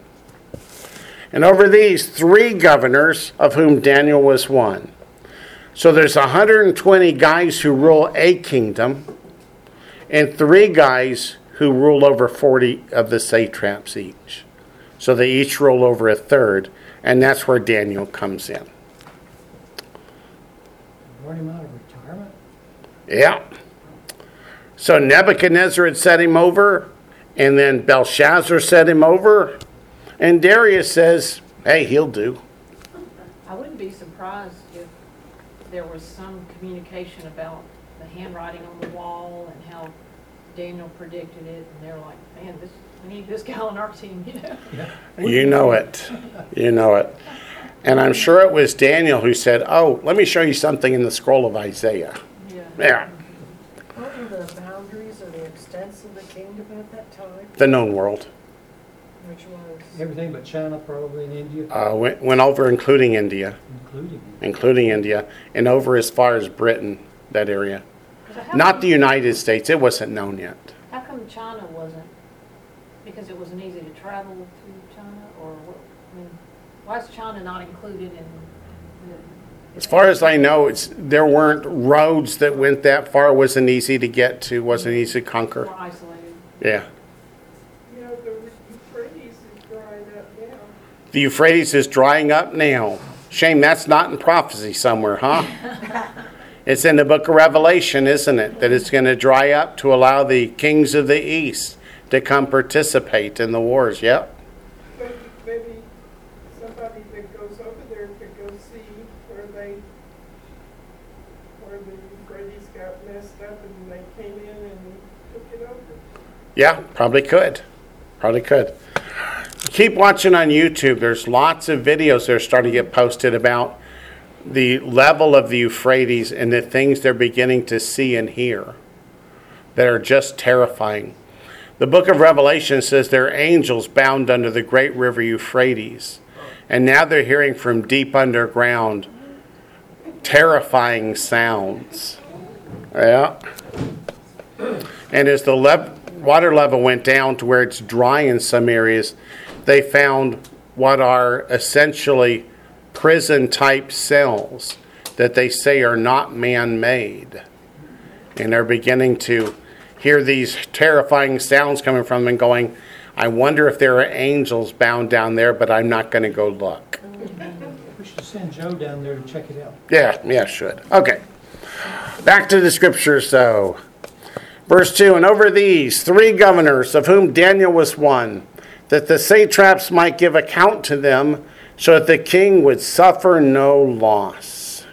And over these three governors, of whom Daniel was one. So there's 120 guys who rule a kingdom, and three guys who rule over 40 of the satraps each. So they each rule over a third, and that's where Daniel comes in. Brought him out of retirement? Yeah. So Nebuchadnezzar had set him over, and then Belshazzar set him over, and Darius says, hey, he'll do. I wouldn't be surprised if there was some communication about the handwriting on the wall and how Daniel predicted it, and they're like, man, this, we need this guy on our team, you know? You know it. You know it. And I'm sure it was Daniel who said, Oh, let me show you something in the scroll of Isaiah. Yeah. Yeah, What were the boundaries or the extents of the kingdom at that time? the known world. Which was, Everything but China, probably in India, Uh, went, went over, including India, including. including India, and over as far as Britain, that area. So how Not come- the United States. It wasn't known yet. How come China wasn't, because it wasn't easy to travel to China, or what, I mean, why is China not included in the? As far as I know, it's there weren't roads that went that far. It wasn't easy to get to. wasn't easy to conquer. More isolated? Yeah. You know, the Euphrates is drying up now. The Euphrates is drying up now. Shame that's not in prophecy somewhere, huh? *laughs* it's in the book of Revelation, isn't it? That it's going to dry up to allow the kings of the east to come participate in the wars. Yep. Maybe, maybe somebody that goes over there could go see where they, where the Euphrates got messed up and they came in and took it over. Yeah, probably could. Probably could. Keep watching on YouTube. There's lots of videos that are starting to get posted about the level of the Euphrates and the things they're beginning to see and hear that are just terrifying. The book of Revelation says there are angels bound under the great river Euphrates. And now they're hearing from deep underground terrifying sounds. Yeah. And as the lev- water level went down to where it's dry in some areas, they found what are essentially prison type cells that they say are not man made. And they're beginning to hear these terrifying sounds coming from them and going, I wonder if there are angels bound down there, but I'm not going to go look. We should send Joe down there to check it out. Yeah, yeah, should. Okay. Back to the scriptures, though. Verse 2 And over these three governors, of whom Daniel was one, that the satraps might give account to them, so that the king would suffer no loss.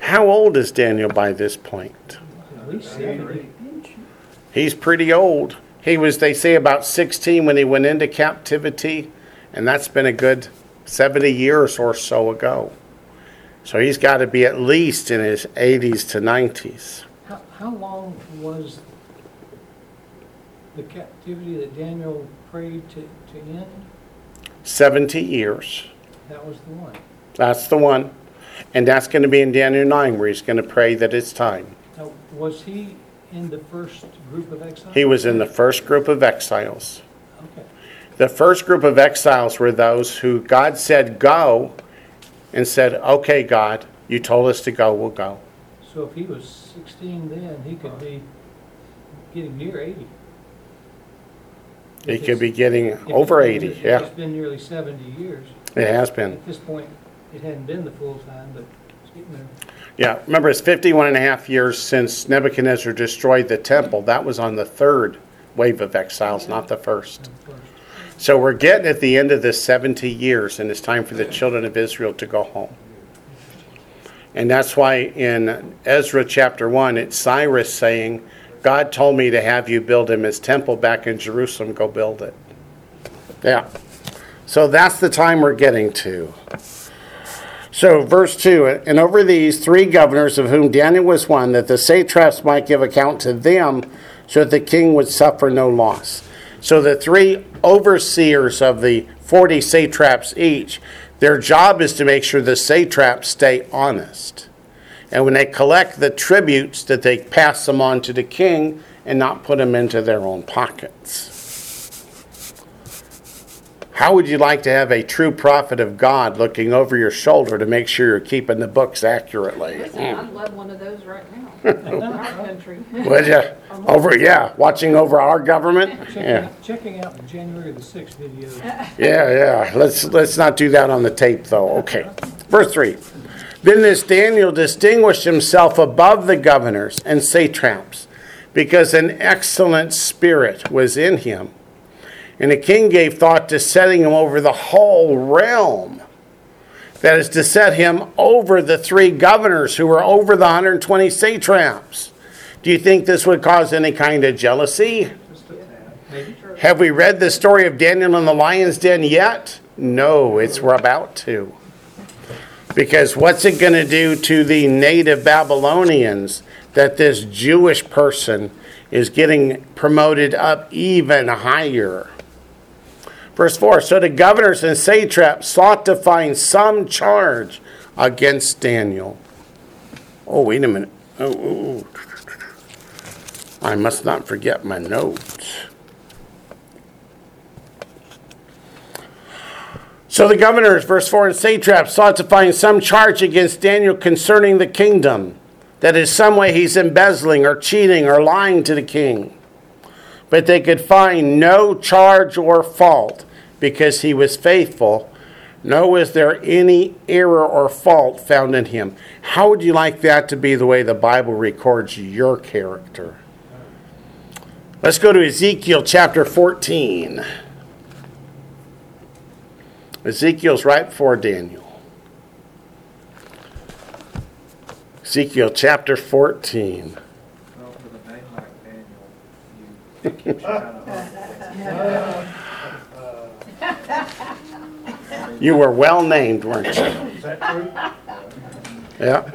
How old is Daniel by this point? He's pretty old. He was, they say, about 16 when he went into captivity, and that's been a good 70 years or so ago. So he's got to be at least in his 80s to 90s. How, how long was the captivity that Daniel prayed to, to end? 70 years. That was the one. That's the one. And that's going to be in Daniel 9, where he's going to pray that it's time. Now, was he in the first group of exiles? He was in the first group of exiles. Okay. The first group of exiles were those who God said, go, and said, okay, God, you told us to go, we'll go. So if he was sixteen then, he could be getting near eighty. He If could be getting if it's over been- 80, yeah. It's been nearly seventy years. It has been. At this point, it hadn't been the full time, but it's getting there. Yeah, remember it's 51 and a half years since Nebuchadnezzar destroyed the temple. That was on the third wave of exiles, not the first. first. So we're getting at the end of the 70 years, and it's time for the children of Israel to go home. And that's why in Ezra chapter 1, it's Cyrus saying, God told me to have you build him his temple back in Jerusalem. Go build it. Yeah. So that's the time we're getting to. So, verse 2 And over these three governors, of whom Daniel was one, that the satraps might give account to them, so that the king would suffer no loss. So, the three overseers of the 40 satraps each, their job is to make sure the satraps stay honest. And when they collect the tributes, that they pass them on to the king and not put them into their own pockets. How would you like to have a true prophet of God looking over your shoulder to make sure you're keeping the books accurately? Listen, hmm. I'd love one of those right now, in our country. Would you? *laughs* Over, yeah, watching over our government? Checking, Yeah, out- checking out the January the sixth videos. yeah, yeah. Let's, let's not do that on the tape, though. Okay. Verse 3. Then this Daniel distinguished himself above the governors and satraps because an excellent spirit was in him. And the king gave thought to setting him over the whole realm. That is to set him over the three governors who were over the 120 satraps. Do you think this would cause any kind of jealousy? Have we read the story of Daniel in the lion's den yet? No, it's we're about to. Because what's it going to do to the native Babylonians that this Jewish person is getting promoted up even higher. Verse 4 So the governors and satraps sought to find some charge against Daniel. Oh, wait a minute. Oh, oh, oh. I must not forget my notes. So the governors, verse 4, and satraps sought to find some charge against Daniel concerning the kingdom, that in some way he's embezzling or cheating or lying to the king. But they could find no charge or fault because he was faithful, nor was there any error or fault found in him. How would you like that to be the way the Bible records your character? Let's go to Ezekiel chapter 14. Ezekiel's right before Daniel. Ezekiel chapter 14. Well, with a name like Daniel, you, it keeps *laughs* you kind of You were well named, weren't you? Is that true? Yeah.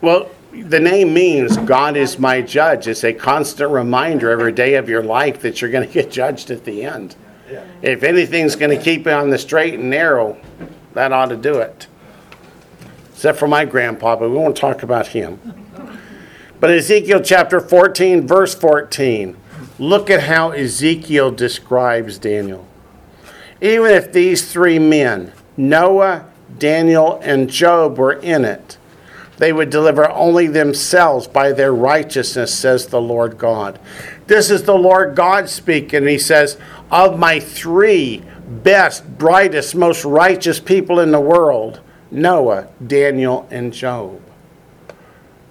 Well, the name means God is my judge. It's a constant reminder every day of your life that you're going to get judged at the end. If anything's going to keep you on the straight and narrow, that ought to do it. Except for my grandpa, but we won't talk about him. But Ezekiel chapter 14, verse 14, look at how Ezekiel describes Daniel. Even if these three men, Noah, Daniel, and Job, were in it, they would deliver only themselves by their righteousness, says the Lord God. This is the Lord God speaking. He says, Of my three best, brightest, most righteous people in the world, Noah, Daniel, and Job.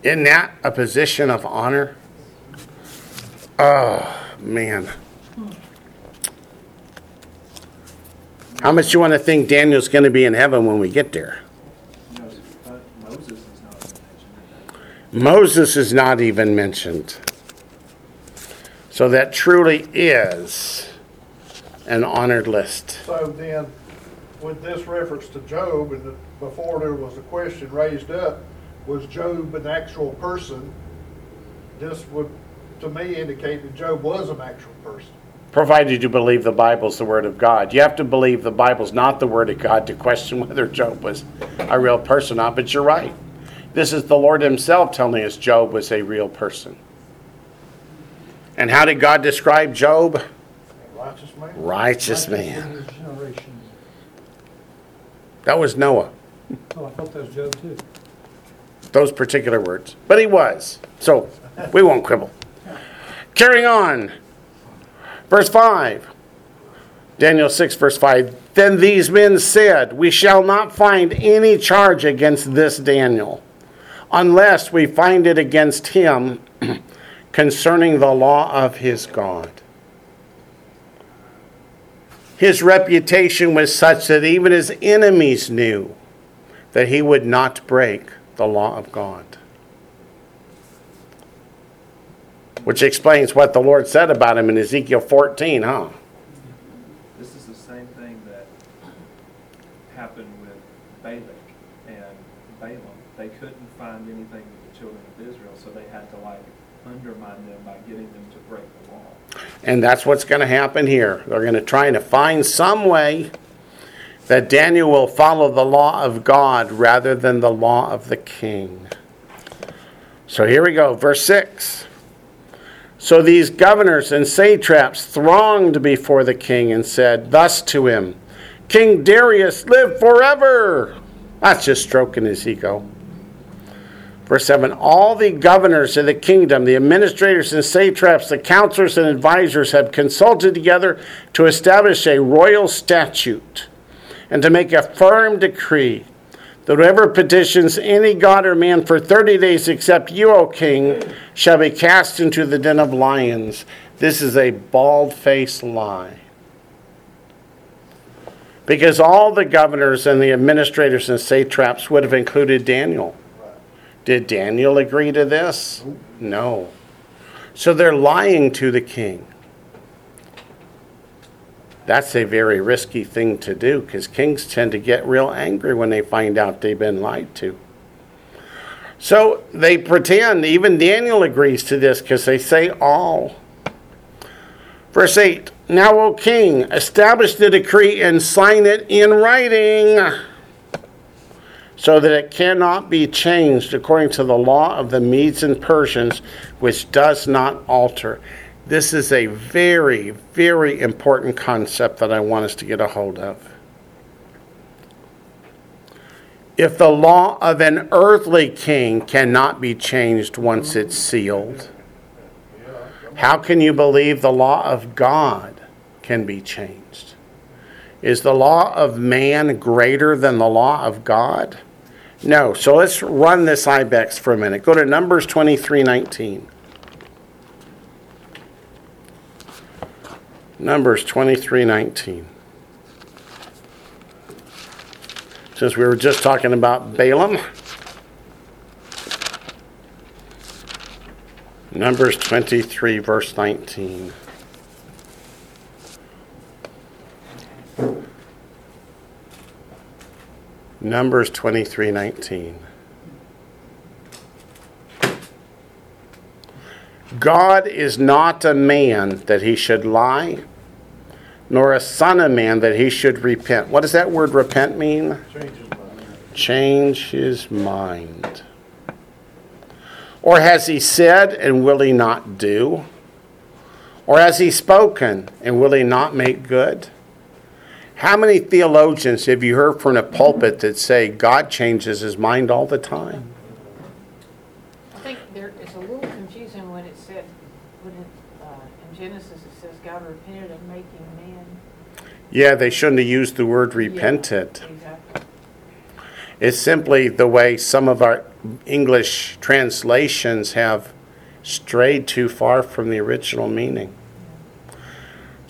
Isn't that a position of honor? Oh, man. How much you want to think Daniel's going to be in heaven when we get there? Moses is not even mentioned. So that truly is an honored list. So then, with this reference to Job, and the- before there was a question raised up, was Job an actual person? This would, to me, indicate that Job was an actual person. Provided you believe the Bible's the Word of God. You have to believe the Bible's not the Word of God to question *laughs* whether Job was a real person or not, but you're right. This is the Lord Himself telling us Job was a real person. And how did God describe Job? Righteous man. Righteous man. his generation. That was Noah. Oh, I thought that was Job too. those particular words. But he was. So we won't quibble. Carrying on. Verse 5. Daniel 6, verse 5. Then these men said, We shall not find any charge against this Daniel, unless we find it against him *clears throat* concerning the law of his God. His reputation was such that even his enemies knew that he would not break the law of God. Which explains what the Lord said about him in Ezekiel 14, huh? This is the same thing that happened with Balak and Balaam. They couldn't find anything with the children of Israel, so they had to like undermine them by getting them to break the law. And that's what's going to happen here. They're going to try to find some way that Daniel will follow the law of God rather than the law of the king. So here we go, verse 6. So these governors and satraps thronged before the king and said thus to him King Darius, live forever! That's just stroking his ego. Verse 7 All the governors of the kingdom, the administrators and satraps, the counselors and advisors have consulted together to establish a royal statute and to make a firm decree that whoever petitions any god or man for 30 days except you, O king, shall be cast into the den of lions. This is a bald faced lie. Because all the governors and the administrators and satraps would have included Daniel. Did Daniel agree to this? No. So they're lying to the king. That's a very risky thing to do because kings tend to get real angry when they find out they've been lied to. So they pretend, even Daniel agrees to this because they say all. Verse 8 Now, O king, establish the decree and sign it in writing so that it cannot be changed according to the law of the Medes and Persians, which does not alter. This is a very, very important concept that I want us to get a hold of. If the law of an earthly king cannot be changed once it's sealed, how can you believe the law of God can be changed? Is the law of man greater than the law of God? No. So let's run this ibex for a minute. Go to Numbers 23:19. Numbers 23:19. Since we were just talking about Balaam, Numbers 23 verse 19. Numbers 23:19. God is not a man that he should lie, nor a son of man that he should repent. What does that word repent mean? Changes my mind. Change his mind. Or has he said and will he not do? Or has he spoken and will he not make good? How many theologians have you heard from a pulpit that say God changes his mind all the time? I think there, it's a little confusing when it said, when it, uh, in Genesis, it says God repented of making man. Yeah, they shouldn't have used the word repented. Yeah, Exactly. It's simply the way some of our English translations have strayed too far from the original meaning.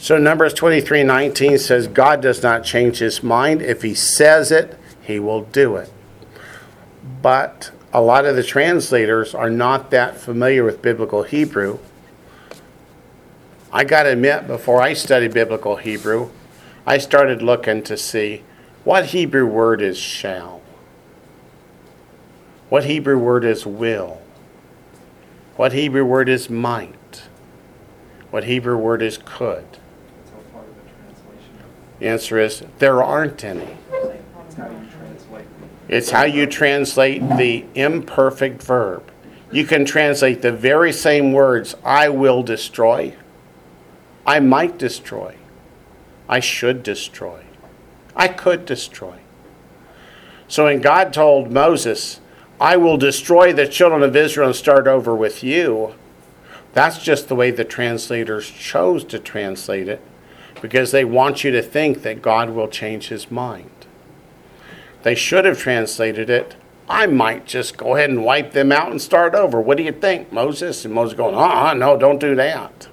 So Numbers 23:19 says God does not change his mind. If he says it, he will do it. But a lot of the translators are not that familiar with biblical Hebrew. I got to admit before I studied biblical Hebrew, I started looking to see what Hebrew word is shall. What Hebrew word is will? What Hebrew word is might? What Hebrew word is could? It's all part of the translation. Answer is there aren't any. It's how you translate the It's how you translate the imperfect verb. You can translate the very same words, I will destroy, I might destroy, I should destroy, I could destroy. So when God told Moses, I will destroy the children of Israel and start over with you, that's just the way the translators chose to translate it because they want you to think that God will change his mind. They should have translated it. I might just go ahead and wipe them out and start over. What do you think, Moses? And Moses going, uh-uh, no, don't do that.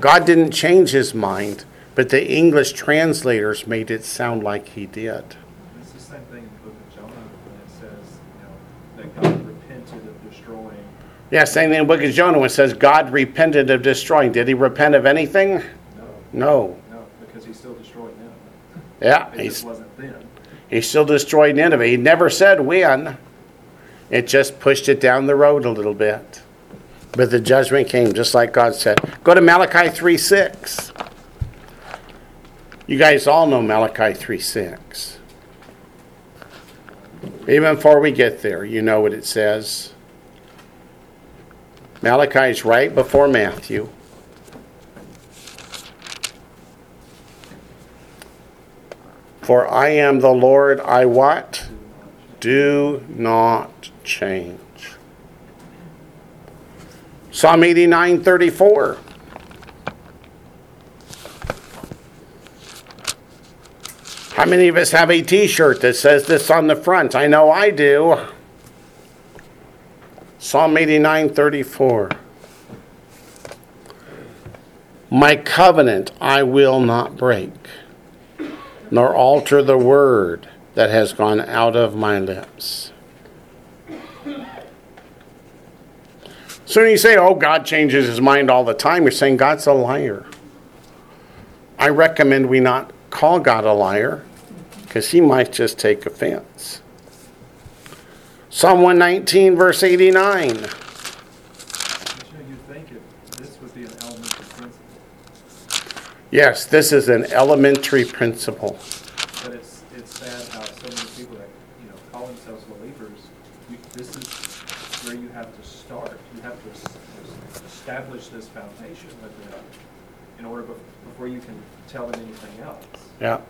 God didn't change his mind, but the English translators made it sound like he did. It's the same thing in the book of Jonah when it says, you know, that God repented of destroying. Yeah, same thing in the book of Jonah when it says God repented of destroying. Did he repent of anything? No, No. because he still destroyed Nineveh. Yeah, It he's, wasn't then. he still destroyed Nineveh. He never said when. It just pushed it down the road a little bit. But the judgment came just like God said. Go to Malachi 3 6. You guys all know Malachi 3 6. Even before we get there, you know what it says. Malachi is right before Matthew. For I am the Lord, I what? Do not change. Psalm 89 34. How many of us have a t shirt that says this on the front? I know I do. Psalm 89 34. My covenant I will not break, nor alter the word that has gone out of my lips. So when you say, oh, God changes his mind all the time, you're saying God's a liar. I recommend we not call God a liar because he might just take offense. Psalm 119, verse 89. But you know, you'd think if this would be an elementary principle, Yes, this is an elementary principle. but it's, it's sad how so many people that, you know, call themselves believers, you, this is where you have to start. You have to establish this foundation with them in order, bef- before you can tell them anything else. Yeah.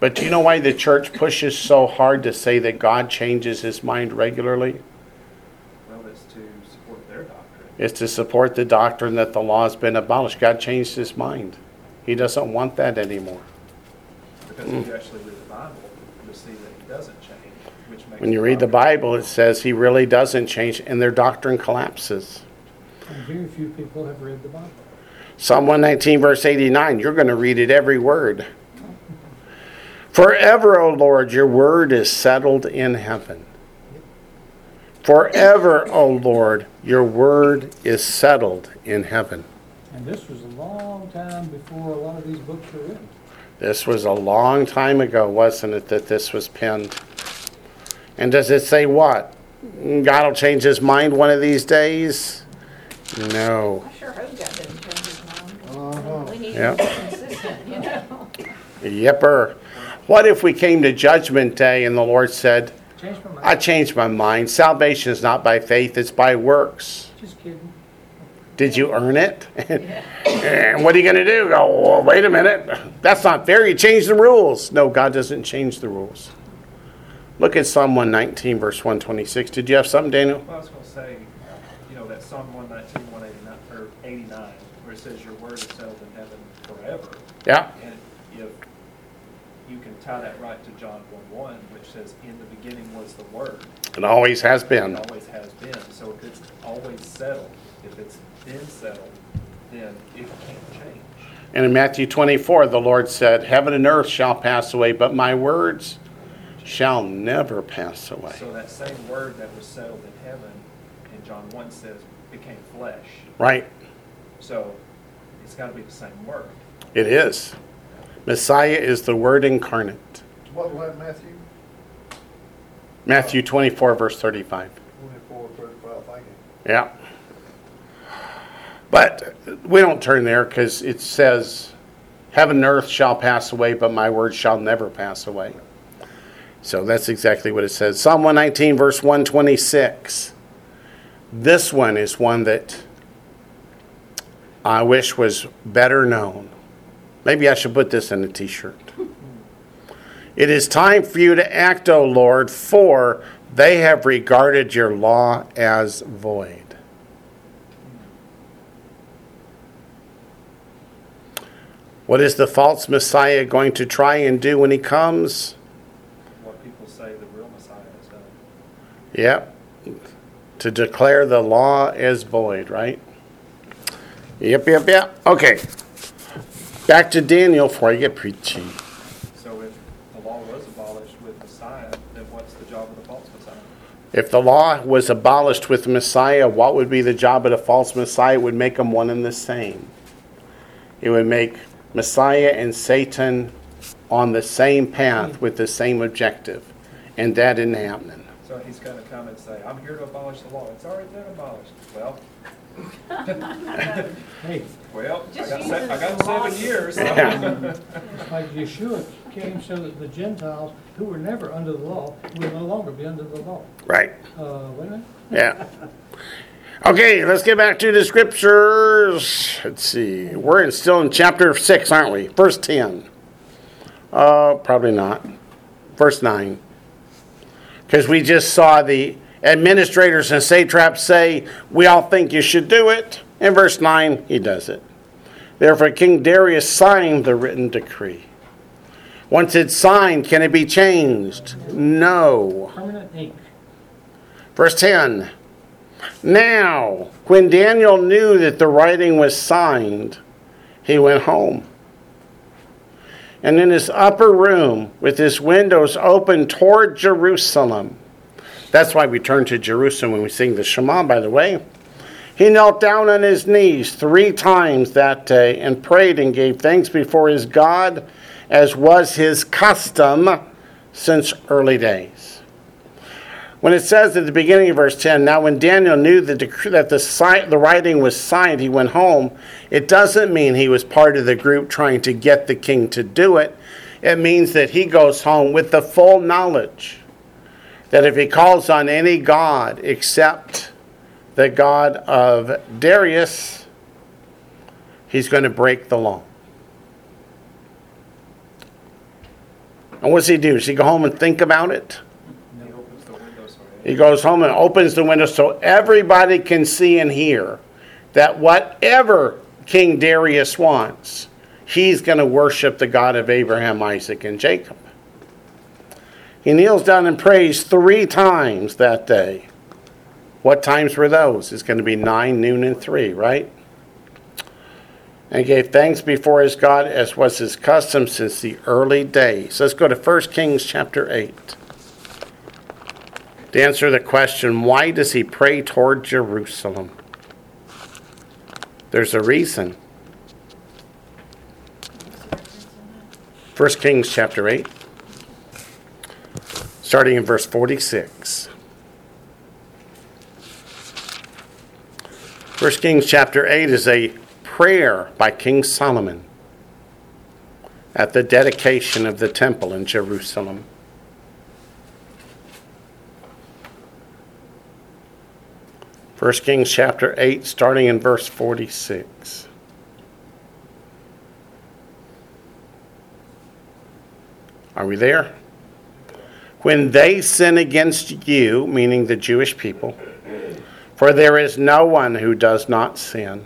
But do you know why the church pushes so hard to say that God changes his mind regularly? Well, it's to support their doctrine. It's to support the doctrine that the law has been abolished. God changed his mind. He doesn't want that anymore. Because if you actually read the Bible, you'll see that he doesn't change, which makes. When you read the Bible, it says he really doesn't change, and their doctrine collapses. And very few people have read the Bible. Psalm 119, verse 89, you're going to read it every word. Forever, O Lord, your word is settled in heaven. Forever, O Lord, your word is settled in heaven. And this was a long time before a lot of these books were written. This was a long time ago, wasn't it, that this was penned? And does it say what? God will change his mind one of these days? No. I sure hope God doesn't change his mind. Uh-huh. We need Yeah. to be consistent, you know? Yepper. What if we came to Judgment Day and the Lord said, Change. I changed my mind. Salvation is not by faith, it's by works. Did you earn it? and what are you going to do? Go, well, wait a minute. That's not fair. You changed the rules. No, God doesn't change the rules. Look at Psalm 119, verse 126. Did you have something, Daniel? Well, I was gonna say, you know, that Psalm one nineteen, one eighty-nine, or eighty-nine, where it says your word is settled in heaven forever. Yeah. And if you can tie that right to John one one, which says, in the beginning was the word. It always has been. It always has been. So if it's always settled, if it's been settled, then it can't change. And in Matthew 24, the Lord said, Heaven and earth shall pass away, but my words shall never pass away. So that same word that was settled in heaven, in John one says, became flesh. Right? So it's gotta be the same word. It is. Messiah is the Word incarnate. What was Matthew? Matthew 24, verse 35. Twenty-four, thirty-five, thank you. Yeah. But we don't turn there because it says, Heaven and earth shall pass away, but my word shall never pass away. So that's exactly what it says. Psalm 119, verse 126. This one is one that I wish was better known. Maybe I should put this in a t shirt. It is time for you to act, O Lord, for they have regarded your law as void. What is the false Messiah going to try and do when he comes? What people say the real Messiah has done. Yep. To declare the law as void, right? Yep, yep, yep. Okay. Back to Daniel before I get preachy. So if the law was abolished with Messiah, then what's the job of the false Messiah? If the law was abolished with Messiah, what would be the job of the false Messiah? It would make them one and the same. It would make Messiah and Satan on the same path with the same objective. And that isn't happening. So he's gonna come and say, I'm here to abolish the law. It's already been abolished. Well, *laughs* Hey, well, I got, se- I got seven years. so- it's *laughs* like Yeshua came so that the Gentiles, who were never under the law, will no longer be under the law. Right. Uh, wait a minute. Yeah. *laughs* Okay, let's get back to the scriptures. Let's see. We're in, still in chapter 6, aren't we? Verse 10. Uh, probably not. Verse 9. Because we just saw the administrators and satraps say, We all think you should do it. In verse 9, he does it. Therefore, King Darius signed the written decree. Once it's signed, can it be changed? No. Permanent ink. Verse 10 Now, when Daniel knew that the writing was signed, he went home. And in his upper room, with his windows open toward Jerusalem, that's why we turn to Jerusalem when we sing the Shema, by the way. He knelt down on his knees three times that day and prayed and gave thanks before his God, as was his custom since early days. When it says at the beginning of verse 10, now when Daniel knew the decree, that the, si- the writing was signed, he went home, it doesn't mean he was part of the group trying to get the king to do it. It means that he goes home with the full knowledge that if he calls on any god except the God of Darius, he's going to break the law. And what does he do? Does he go home and think about it? He opens the window so He goes home and opens the window so everybody can see and hear that whatever King Darius wants, he's going to worship the God of Abraham, Isaac, and Jacob. He kneels down and prays three times that day. What times were those? It's going to be 9, noon, and 3, right? And gave thanks before his God as was his custom since the early days. Let's go to 1 Kings chapter 8. To answer the question, why does he pray toward Jerusalem? There's a reason. 1 Kings chapter 8, starting in verse 46. 1 Kings chapter 8 is a prayer by King Solomon at the dedication of the temple in Jerusalem. First Kings chapter 8, starting in verse 46. Are we there? When they sin against you, meaning the Jewish people, for there is no one who does not sin,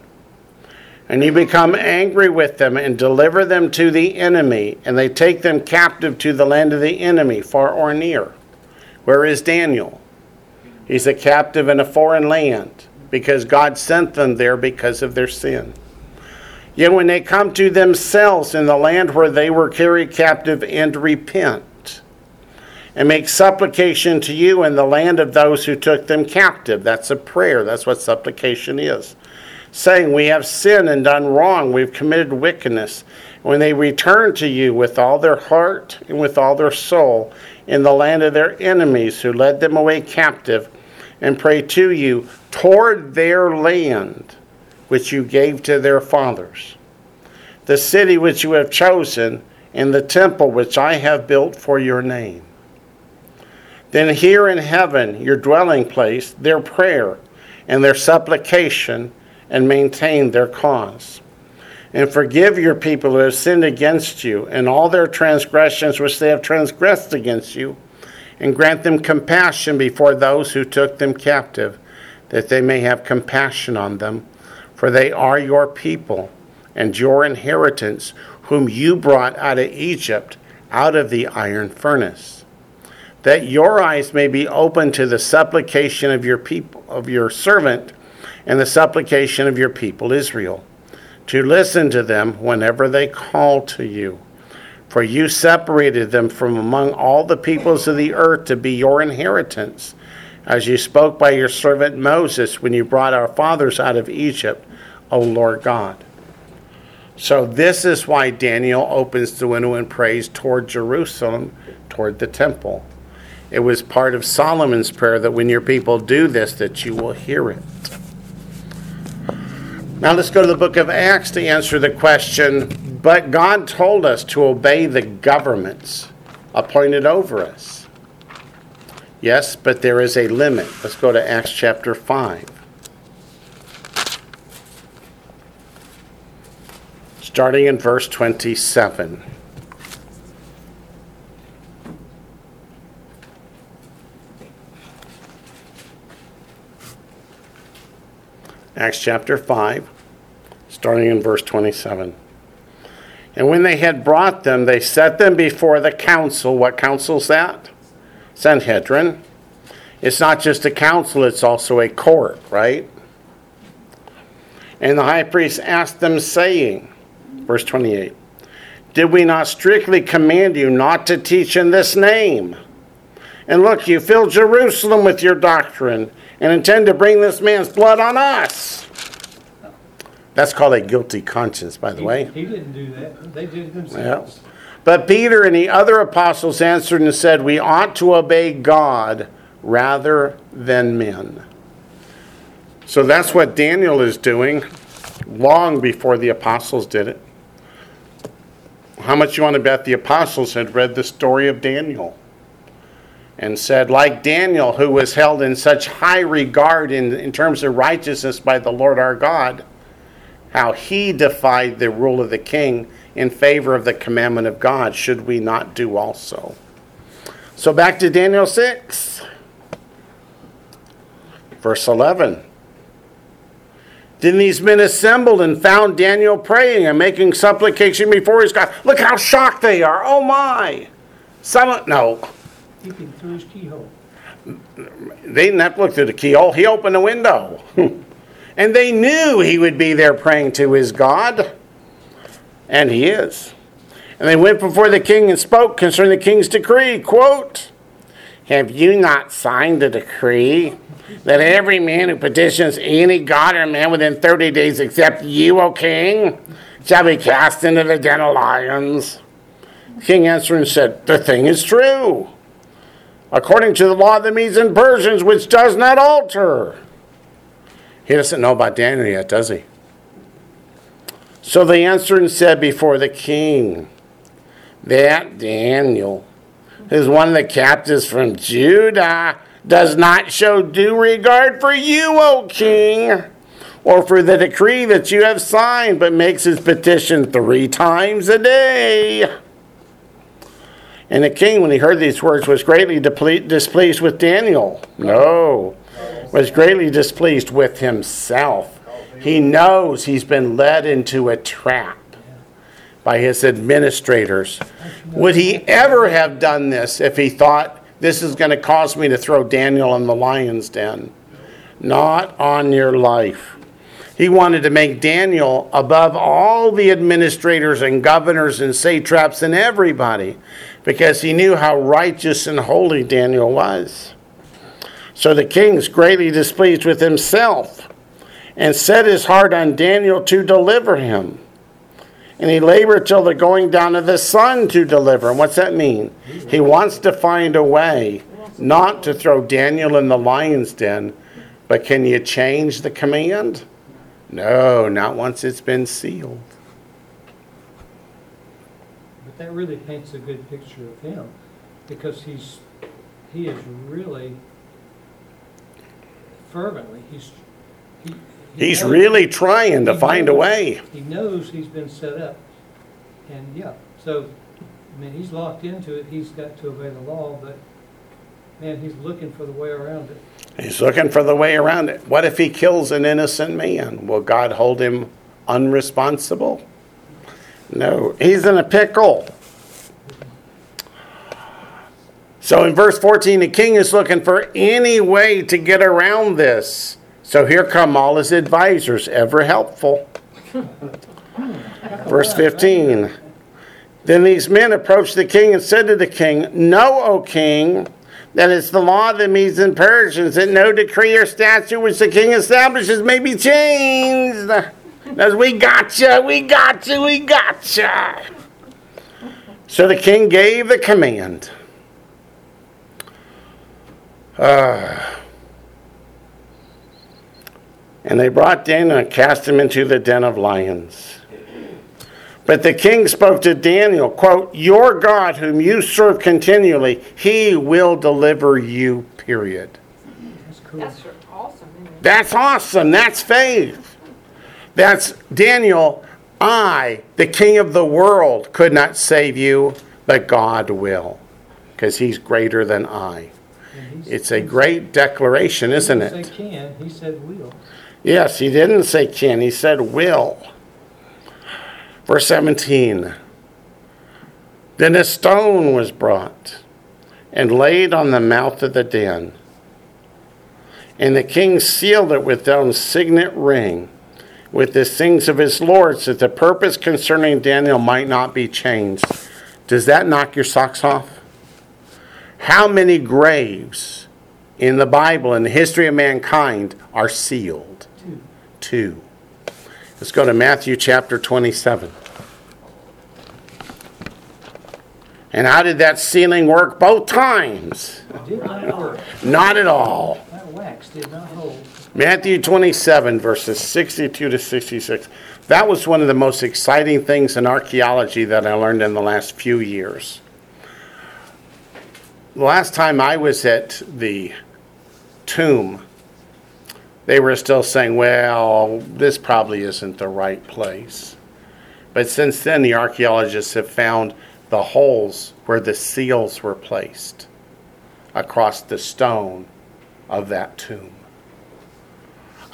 and you become angry with them and deliver them to the enemy, and they take them captive to the land of the enemy, far or near. Where is Daniel? He's a captive in a foreign land because God sent them there because of their sin. Yet when they come to themselves in the land where they were carried captive and repent and make supplication to you in the land of those who took them captive, that's a prayer. That's what supplication is. Saying, We have sinned and done wrong, we've committed wickedness. When they return to you with all their heart and with all their soul in the land of their enemies who led them away captive, and pray to you toward their land which you gave to their fathers, the city which you have chosen, and the temple which I have built for your name. Then hear in heaven, your dwelling place, their prayer and their supplication, and maintain their cause. And forgive your people who have sinned against you, and all their transgressions which they have transgressed against you and grant them compassion before those who took them captive, that they may have compassion on them. For they are your people and your inheritance, whom you brought out of Egypt, out of the iron furnace. That your eyes may be open to the supplication of your people, of your servant, and the supplication of your people Israel, to listen to them whenever they call to you for you separated them from among all the peoples of the earth to be your inheritance, as you spoke by your servant Moses when you brought our fathers out of Egypt, O Lord God. So, this is why Daniel opens the window and prays toward Jerusalem, toward the temple. It was part of Solomon's prayer that when your people do this, that you will hear it. Now let's go to the book of Acts to answer the question. But God told us to obey the governments appointed over us. Yes, but there is a limit. Let's go to Acts chapter 5. Starting in verse 27. Acts chapter 5, starting in verse 27. And when they had brought them, they set them before the council. What council's that? Sanhedrin. It's not just a council, it's also a court, right? And the high priest asked them, saying, verse 28, Did we not strictly command you not to teach in this name? And look, you fill Jerusalem with your doctrine and intend to bring this man's blood on us. That's called a guilty conscience, by the He- way. He didn't do that. They did it Yeah. But Peter and the other apostles answered and said, We ought to obey God rather than men. So that's what Daniel is doing long before the apostles did it. How much you want to bet the apostles had read the story of Daniel and said, like Daniel, who was held in such high regard in, in terms of righteousness by the Lord our God, how he defied the rule of the king in favor of the commandment of God, should we not do also? So back to Daniel 6, verse 11. Then these men assembled and found Daniel praying and making supplication before his God. Look how shocked they are. Oh my. Some, no, Through his keyhole. they didn't have to look through the keyhole. He opened the window. *laughs* and they knew he would be there praying to his God. And he is. And they went before the king and spoke concerning the king's decree. Quote, Have you not signed the decree that every man who petitions any god or man within 30 days except you, O king, shall be cast into the den of lions? The king answered and said, The thing is true according to the law of the Medes and Persians, which does not alter. He doesn't know about Daniel yet, does he? So they answered and said before the king, That Daniel, who's one of the captives from Judah, does not show due regard for you, O king, or for the decree that you have signed, but makes his petition three times a day. And the king, when he heard these words, was greatly displeased with Daniel. No, was greatly displeased with himself. He knows he's been led into a trap by his administrators. Would he ever have done this if he thought this is going to cause me to throw Daniel in the lion's den? Not on your life. He wanted to make Daniel above all the administrators and governors and satraps and everybody because he knew how righteous and holy Daniel was. So the king's greatly displeased with himself and set his heart on Daniel to deliver him. And he labored till the going down of the sun to deliver him. What's that mean? He wants to find a way not to throw Daniel in the lion's den, but can you change the command? No, not once it's been sealed. That really paints a good picture of him, because he's, he is really fervently, he's, he. he He's knows- really trying to find a way. He knows he's been set up, and yeah, so, I mean, he's locked into it, he's got to obey the law, but, man, he's looking for the way around it. He's looking for the way around it. What if he kills an innocent man? Will God hold him unresponsible? No, he's in a pickle. So in verse 14, the king is looking for any way to get around this. So here come all his advisors, ever helpful. *laughs* Verse 15. Then these men approached the king and said to the king, Know, O king, that it's the law of the Medes and Persians that no decree or statute which the king establishes may be changed. As we gotcha, we gotcha, we gotcha. So the king gave the command. Uh, and they brought Daniel and cast him into the den of lions. But the king spoke to Daniel, quote, Your God, whom you serve continually, he will deliver you, period. That's cool. That's awesome. That's awesome. That's faith. That's Daniel, I, the king of the world, could not save you, but God will, because he's greater than I. It's a great declaration, isn't He didn't it? say can, he said will. Yes, he didn't say can, he said will. Verse 17 Then a stone was brought and laid on the mouth of the den. And the king sealed it with his own signet ring with the things of his lords, that the purpose concerning Daniel might not be changed. Does that knock your socks off? How many graves in the Bible, in the history of mankind, are sealed? Two. Two. Let's go to Matthew chapter 27. And how did that sealing work both times? It did not work. Not at all. That wax did not hold. Matthew 27, verses 62 to 66. That was one of the most exciting things in archaeology that I learned in the last few years. The last time I was at the tomb, they were still saying, well, this probably isn't the right place. But since then, the archaeologists have found the holes where the seals were placed across the stone of that tomb.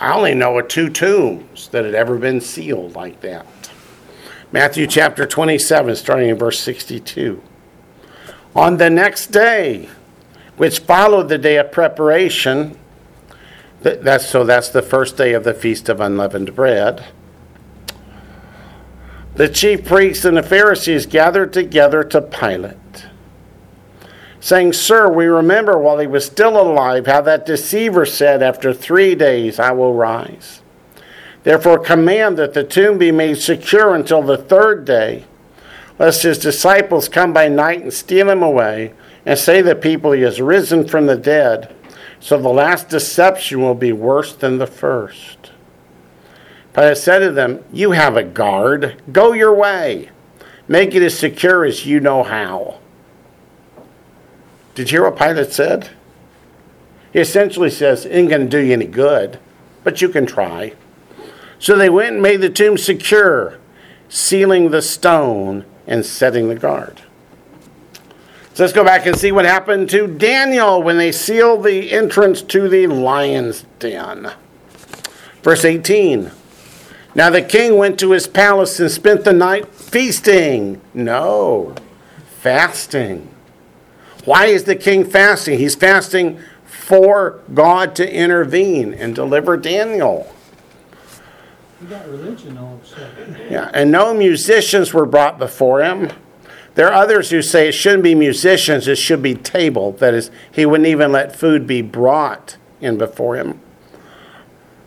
I only know of two tombs that had ever been sealed like that. Matthew chapter 27, starting in verse 62. On the next day, which followed the day of preparation, that's so that's the first day of the feast of unleavened bread. The chief priests and the Pharisees gathered together to Pilate, saying, Sir, we remember while he was still alive how that deceiver said, After three days I will rise. Therefore, command that the tomb be made secure until the third day, lest his disciples come by night and steal him away, and say to the people, He has risen from the dead. So the last deception will be worse than the first. But I said to them, You have a guard. Go your way. Make it as secure as you know how. Did you hear what Pilate said? He essentially says, It ain't going to do you any good, but you can try. So they went and made the tomb secure, sealing the stone and setting the guard. So let's go back and see what happened to Daniel when they sealed the entrance to the lion's den. Verse 18. Now the king went to his palace and spent the night feasting. No, fasting. Why is the king fasting? He's fasting for God to intervene and deliver Daniel. You got religion all of a sudden. Yeah, and no musicians were brought before him. There are others who say it shouldn't be musicians, it should be table. That is, he wouldn't even let food be brought in before him.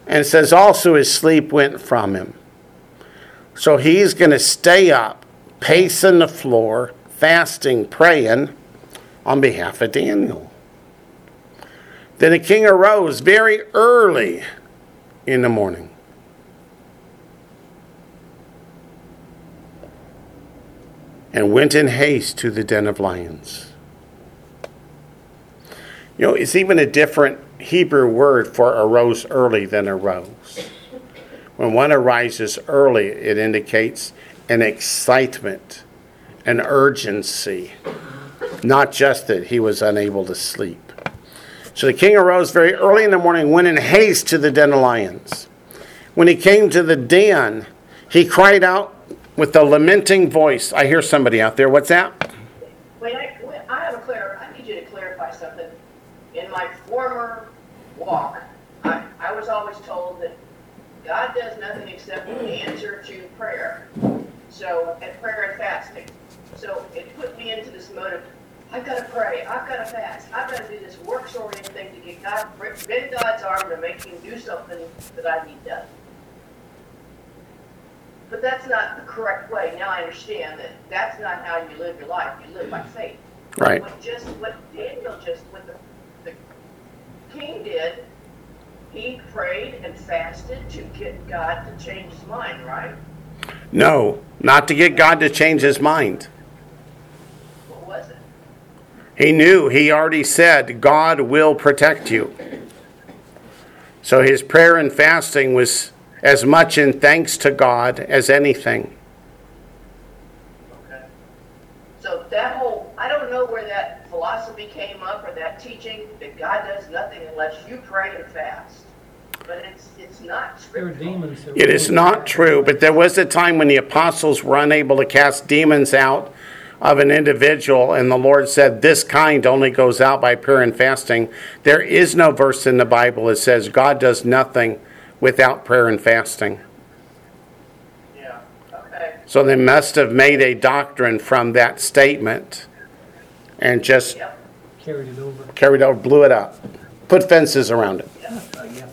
And it says also his sleep went from him. So he's going to stay up, pacing the floor, fasting, praying on behalf of Daniel. Then the king arose very early in the morning. and went in haste to the den of lions. You know, it's even a different Hebrew word for arose early than arose. When one arises early, it indicates an excitement, an urgency, not just that he was unable to sleep. So the king arose very early in the morning, went in haste to the den of lions. When he came to the den, he cried out with a lamenting voice. I hear somebody out there. What's that? Wait, I, wait, I have a clear, I need you to clarify something. In my former walk, I, I was always told that God does nothing except answer to prayer. So, and prayer and fasting. So it put me into this mode of, I've got to pray, I've got to fast, I've got to do this works-oriented thing to get God, bend God's arm to make him do something that I need done. But that's not the correct way. Now I understand that that's not how you live your life. You live by faith. Right. What just what Daniel just what the, the king did, he prayed and fasted to get God to change his mind, right? No, not to get God to change his mind. What was it? He knew, he already said, God will protect you. So his prayer and fasting was as much in thanks to God as anything. Okay. So that whole I don't know where that philosophy came up or that teaching that God does nothing unless you pray and fast. But it's it's not There are demons It is not true, but there was a time when the apostles were unable to cast demons out of an individual, and the Lord said, This kind only goes out by prayer and fasting. There is no verse in the Bible that says God does nothing without prayer and fasting. Yeah. Okay. So they must have made a doctrine from that statement and just Yep. carried it over. carried over, blew it up, put fences around it. Uh, yeah.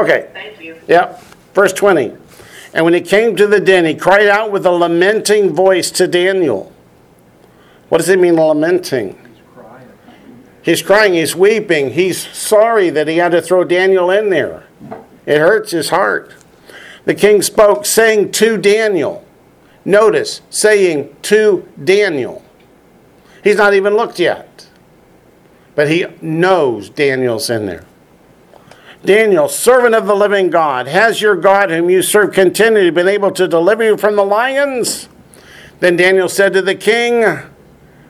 Okay, Thank you. yep. Verse 20. And when he came to the den, he cried out with a lamenting voice to Daniel. What does it mean, lamenting? He's crying. He's weeping, he's sorry that he had to throw Daniel in there. It hurts his heart. The king spoke, saying to Daniel, notice, saying to Daniel. He's not even looked yet, but he knows Daniel's in there. Daniel, servant of the living God, has your God whom you serve continually been able to deliver you from the lions? Then Daniel said to the king,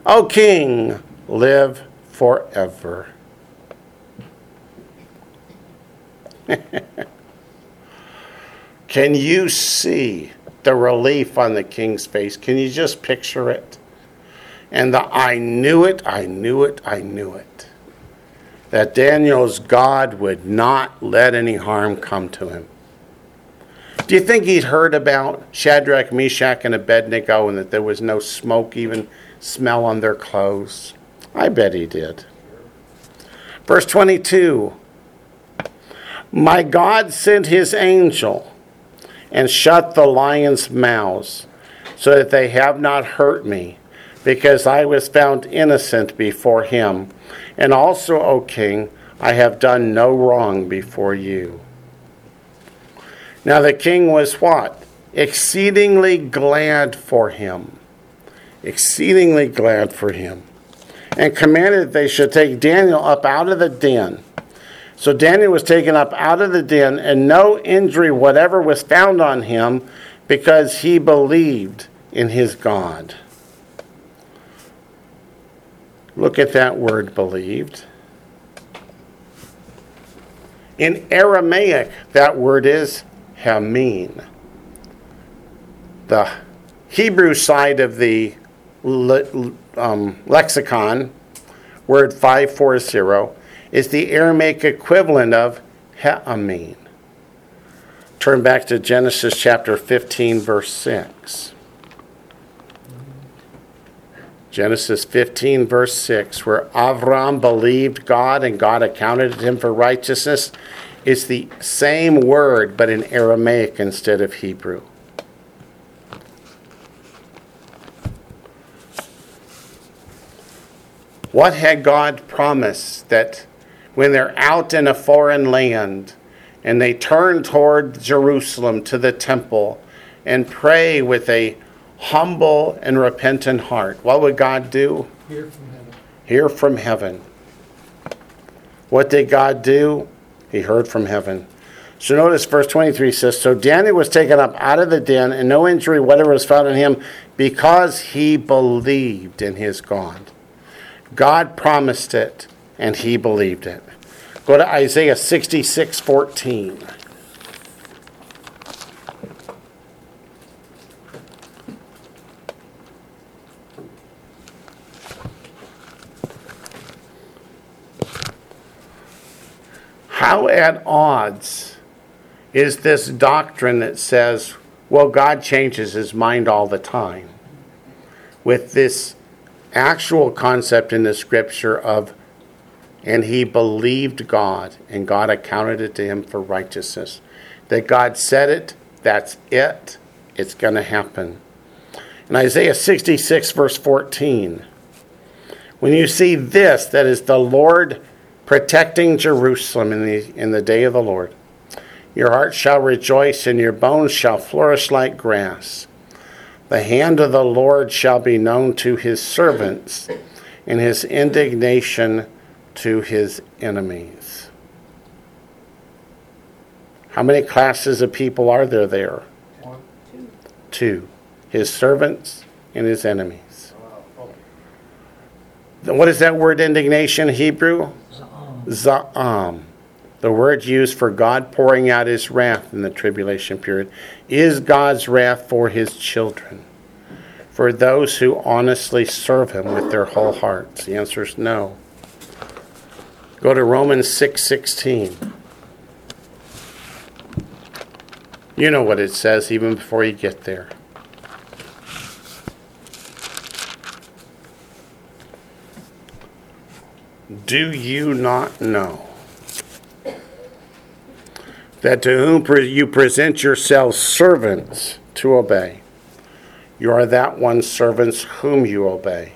O king, live forever. *laughs* Can you see the relief on the king's face? Can you just picture it? And the I knew it, I knew it, I knew it. That Daniel's God would not let any harm come to him. Do you think he'd heard about Shadrach, Meshach, and Abednego and that there was no smoke, even smell on their clothes? I bet he did. Verse 22 My God sent his angel and shut the lions' mouths so that they have not hurt me, because I was found innocent before him. And also, O king, I have done no wrong before you. Now the king was what? Exceedingly glad for him. Exceedingly glad for him. And commanded they should take Daniel up out of the den. So Daniel was taken up out of the den, and no injury whatever was found on him because he believed in his God. Look at that word believed. In Aramaic, that word is Hamin. The Hebrew side of the le- um, lexicon, word 540, is the Aramaic equivalent of Ha'amin. Turn back to Genesis chapter 15, verse 6. Genesis 15, verse 6, where Avram believed God and God accounted him for righteousness. It's the same word, but in Aramaic instead of Hebrew. What had God promised that when they're out in a foreign land and they turn toward Jerusalem to the temple and pray with a humble and repentant heart, what would God do? Hear from heaven. Hear from heaven. What did God do? He heard from heaven. So notice verse 23 says So Daniel was taken up out of the den, and no injury whatever was found in him because he believed in his God. God promised it, and he believed it. Go to Isaiah 66 14. How at odds is this doctrine that says, well, God changes his mind all the time, with this actual concept in the scripture of, and he believed God, and God accounted it to him for righteousness. That God said it, that's it, it's going to happen. In Isaiah 66, verse 14, when you see this, that is the Lord protecting Jerusalem in the, in the day of the Lord. Your heart shall rejoice, and your bones shall flourish like grass. The hand of the Lord shall be known to his servants, and his indignation to his enemies. How many classes of people are there there? One. Two. Two. His servants and his enemies. What is that word indignation in Hebrew? Za'am. The word used for God pouring out his wrath in the tribulation period is God's wrath for his children, for those who honestly serve him with their whole hearts. The answer is no. Go to Romans 6:16. you know what it says even before you get there. Do you not know that to whom you present yourselves servants to obey, you are that one servants whom you obey,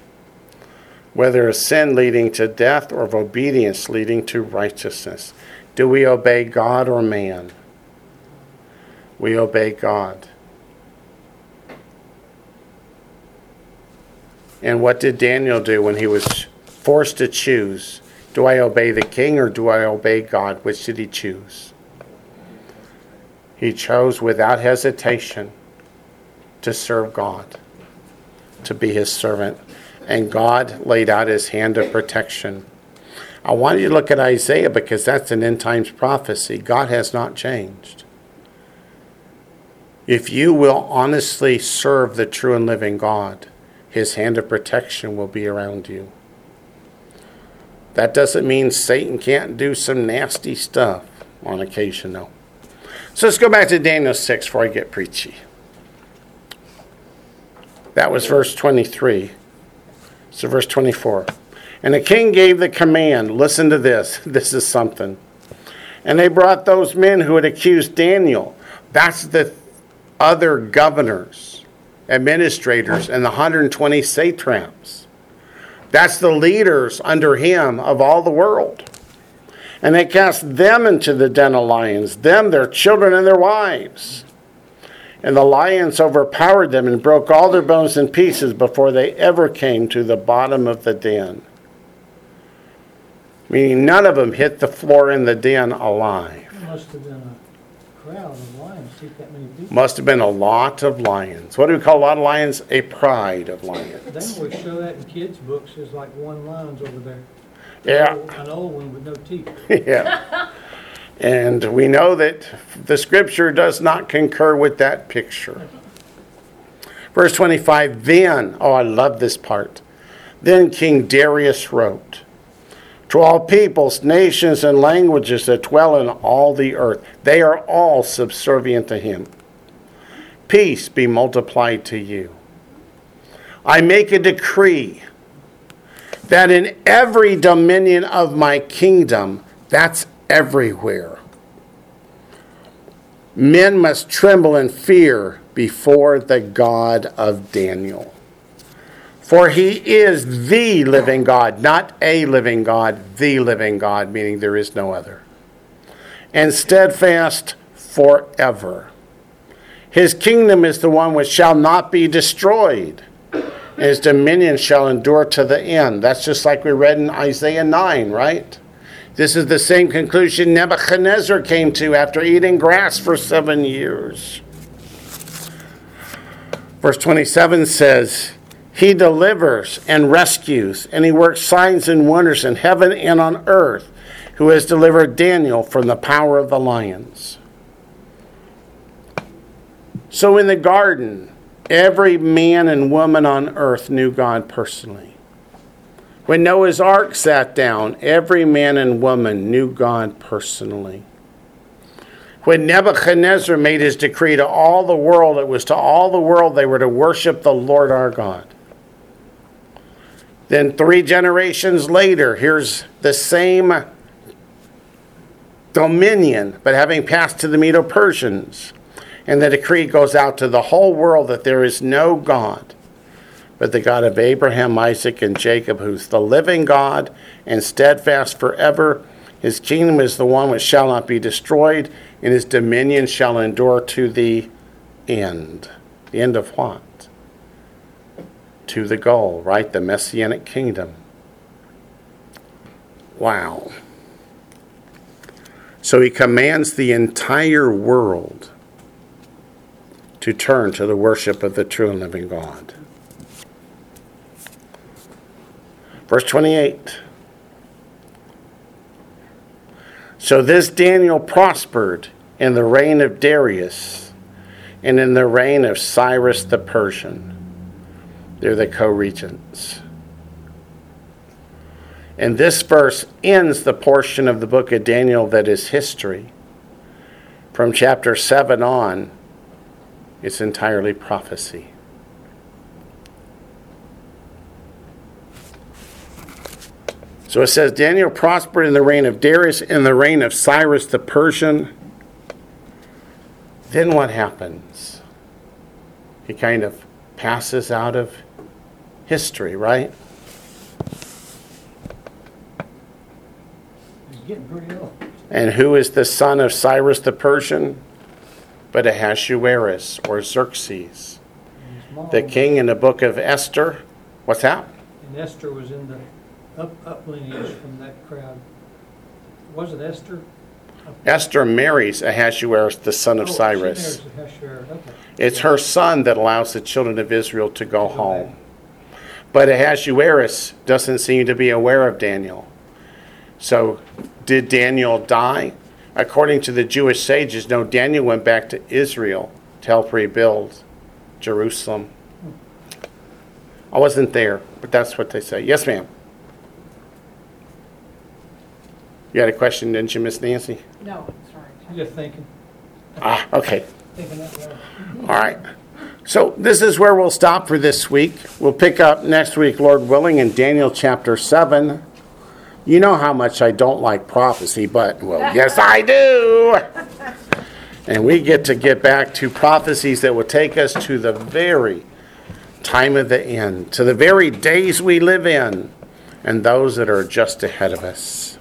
whether of sin leading to death or of obedience leading to righteousness. Do we obey God or man? We obey God. And what did Daniel do when he was forced to choose? Do I obey the king or do I obey God? Which did he choose? He chose without hesitation to serve God, to be his servant. And God laid out his hand of protection. I want you to look at Isaiah because that's an end times prophecy. God has not changed. If you will honestly serve the true and living God, his hand of protection will be around you. That doesn't mean Satan can't do some nasty stuff on occasion, though. So let's go back to Daniel 6 before I get preachy. That was verse 23. So, verse 24. And the king gave the command listen to this. *laughs* This is something. And they brought those men who had accused Daniel. That's the other governors, administrators, and the 120 satraps. That's the leaders under him of all the world. And they cast them into the den of lions, them, their children, and their wives. And the lions overpowered them and broke all their bones in pieces before they ever came to the bottom of the den. Meaning none of them hit the floor in the den alive. Must have been a crowd of lions that many people. Must have been a lot of lions. What do we call a lot of lions? A pride of lions. They always show that in kids' books, there's like one lion's over there. Yeah. An old one with no teeth. *laughs* yeah. And we know that the scripture does not concur with that picture. Verse 25 Then, oh, I love this part. Then King Darius wrote To all peoples, nations, and languages that dwell in all the earth, they are all subservient to him. Peace be multiplied to you. I make a decree that in every dominion of my kingdom, that's everywhere, men must tremble in fear before the God of Daniel. For he is the living God, not a living God, the living God, meaning there is no other, and steadfast forever. His kingdom is the one which shall not be destroyed and his dominion shall endure to the end. That's just like we read in Isaiah 9, right? This is the same conclusion Nebuchadnezzar came to after eating grass for seven years. Verse 27 says, He delivers and rescues, and he works signs and wonders in heaven and on earth, who has delivered Daniel from the power of the lions. So in the garden, Every man and woman on earth knew God personally. When Noah's ark sat down, every man and woman knew God personally. When Nebuchadnezzar made his decree to all the world, it was to all the world they were to worship the Lord our God. Then, three generations later, here's the same dominion, but having passed to the Medo Persians. And the decree goes out to the whole world that there is no God but the God of Abraham, Isaac, and Jacob, who's the living God and steadfast forever. His kingdom is the one which shall not be destroyed, and his dominion shall endure to the end. The end of what? To the goal, right? The messianic kingdom. Wow. So he commands the entire world to turn to the worship of the true and living God. Verse 28. So this Daniel prospered in the reign of Darius and in the reign of Cyrus the Persian. They're the co regents. And this verse ends the portion of the book of Daniel that is history. From chapter 7 on, it's entirely prophecy. So it says Daniel prospered in the reign of Darius, in the reign of Cyrus the Persian. Then what happens? He kind of passes out of history, right? He's getting pretty old. And who is the son of Cyrus the Persian? But Ahasuerus or Xerxes. And his mom- The king in the book of Esther. What's that? And Esther was in the up, up lineage from that crowd. Was it Esther? Esther marries Ahasuerus, the son of Oh, Cyrus. okay. It's her son that allows the children of Israel to go home. But Ahasuerus doesn't seem to be aware of Daniel. So, did Daniel die? According to the Jewish sages, no, Daniel went back to Israel to help rebuild Jerusalem. I wasn't there, but that's what they say. Yes, ma'am. You had a question, didn't you, Miss Nancy? No, sorry. Just thinking, Ah, okay. thinking. All right. So this is where we'll stop for this week. We'll pick up next week, Lord willing, in Daniel chapter 7. You know how much I don't like prophecy, but, well, yes, I do. And we get to get back to prophecies that will take us to the very time of the end, to the very days we live in, and those that are just ahead of us.